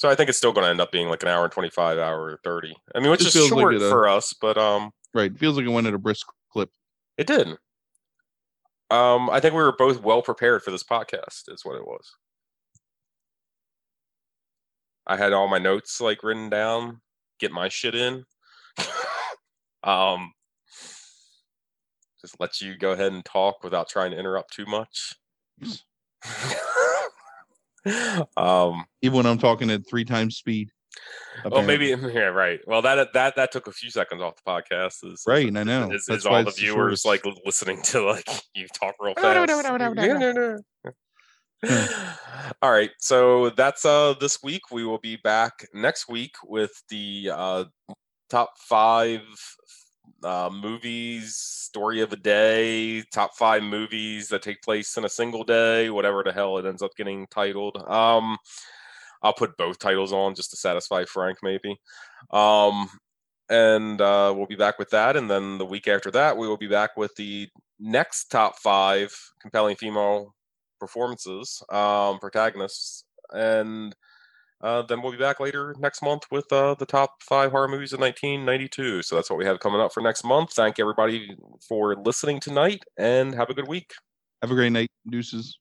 So I think it's still going to end up being like an hour and 25 hour 30. I mean, which Just is like short it, uh, for us, but um Right. Feels like it went at a brisk clip. it did. Um I think we were both well prepared for this podcast is what it was. I had all my notes like written down, get my shit in. um just let you go ahead and talk without trying to interrupt too much. um Even when I'm talking at three times speed. well maybe yeah right. Well that that that took a few seconds off the podcast. Is Right, I know. is, is all the it's the viewers like listening to like you talk real fast. No, no, no, no, no, no. all right so that's uh this week. We will be back next week with the uh top five uh movies story of the day top five movies that take place in a single day whatever the hell it ends up getting titled. Um i'll put both titles on just to satisfy frank maybe. Um and uh, we'll be back with that. And then the week after that, we will be back with the next top five compelling female performances, um, protagonists, and uh, then we'll be back later next month with uh, the top five horror movies of 1992. So that's what we have coming up for next month. Thank everybody for listening tonight, and have a good week. Have a great night. Deuces.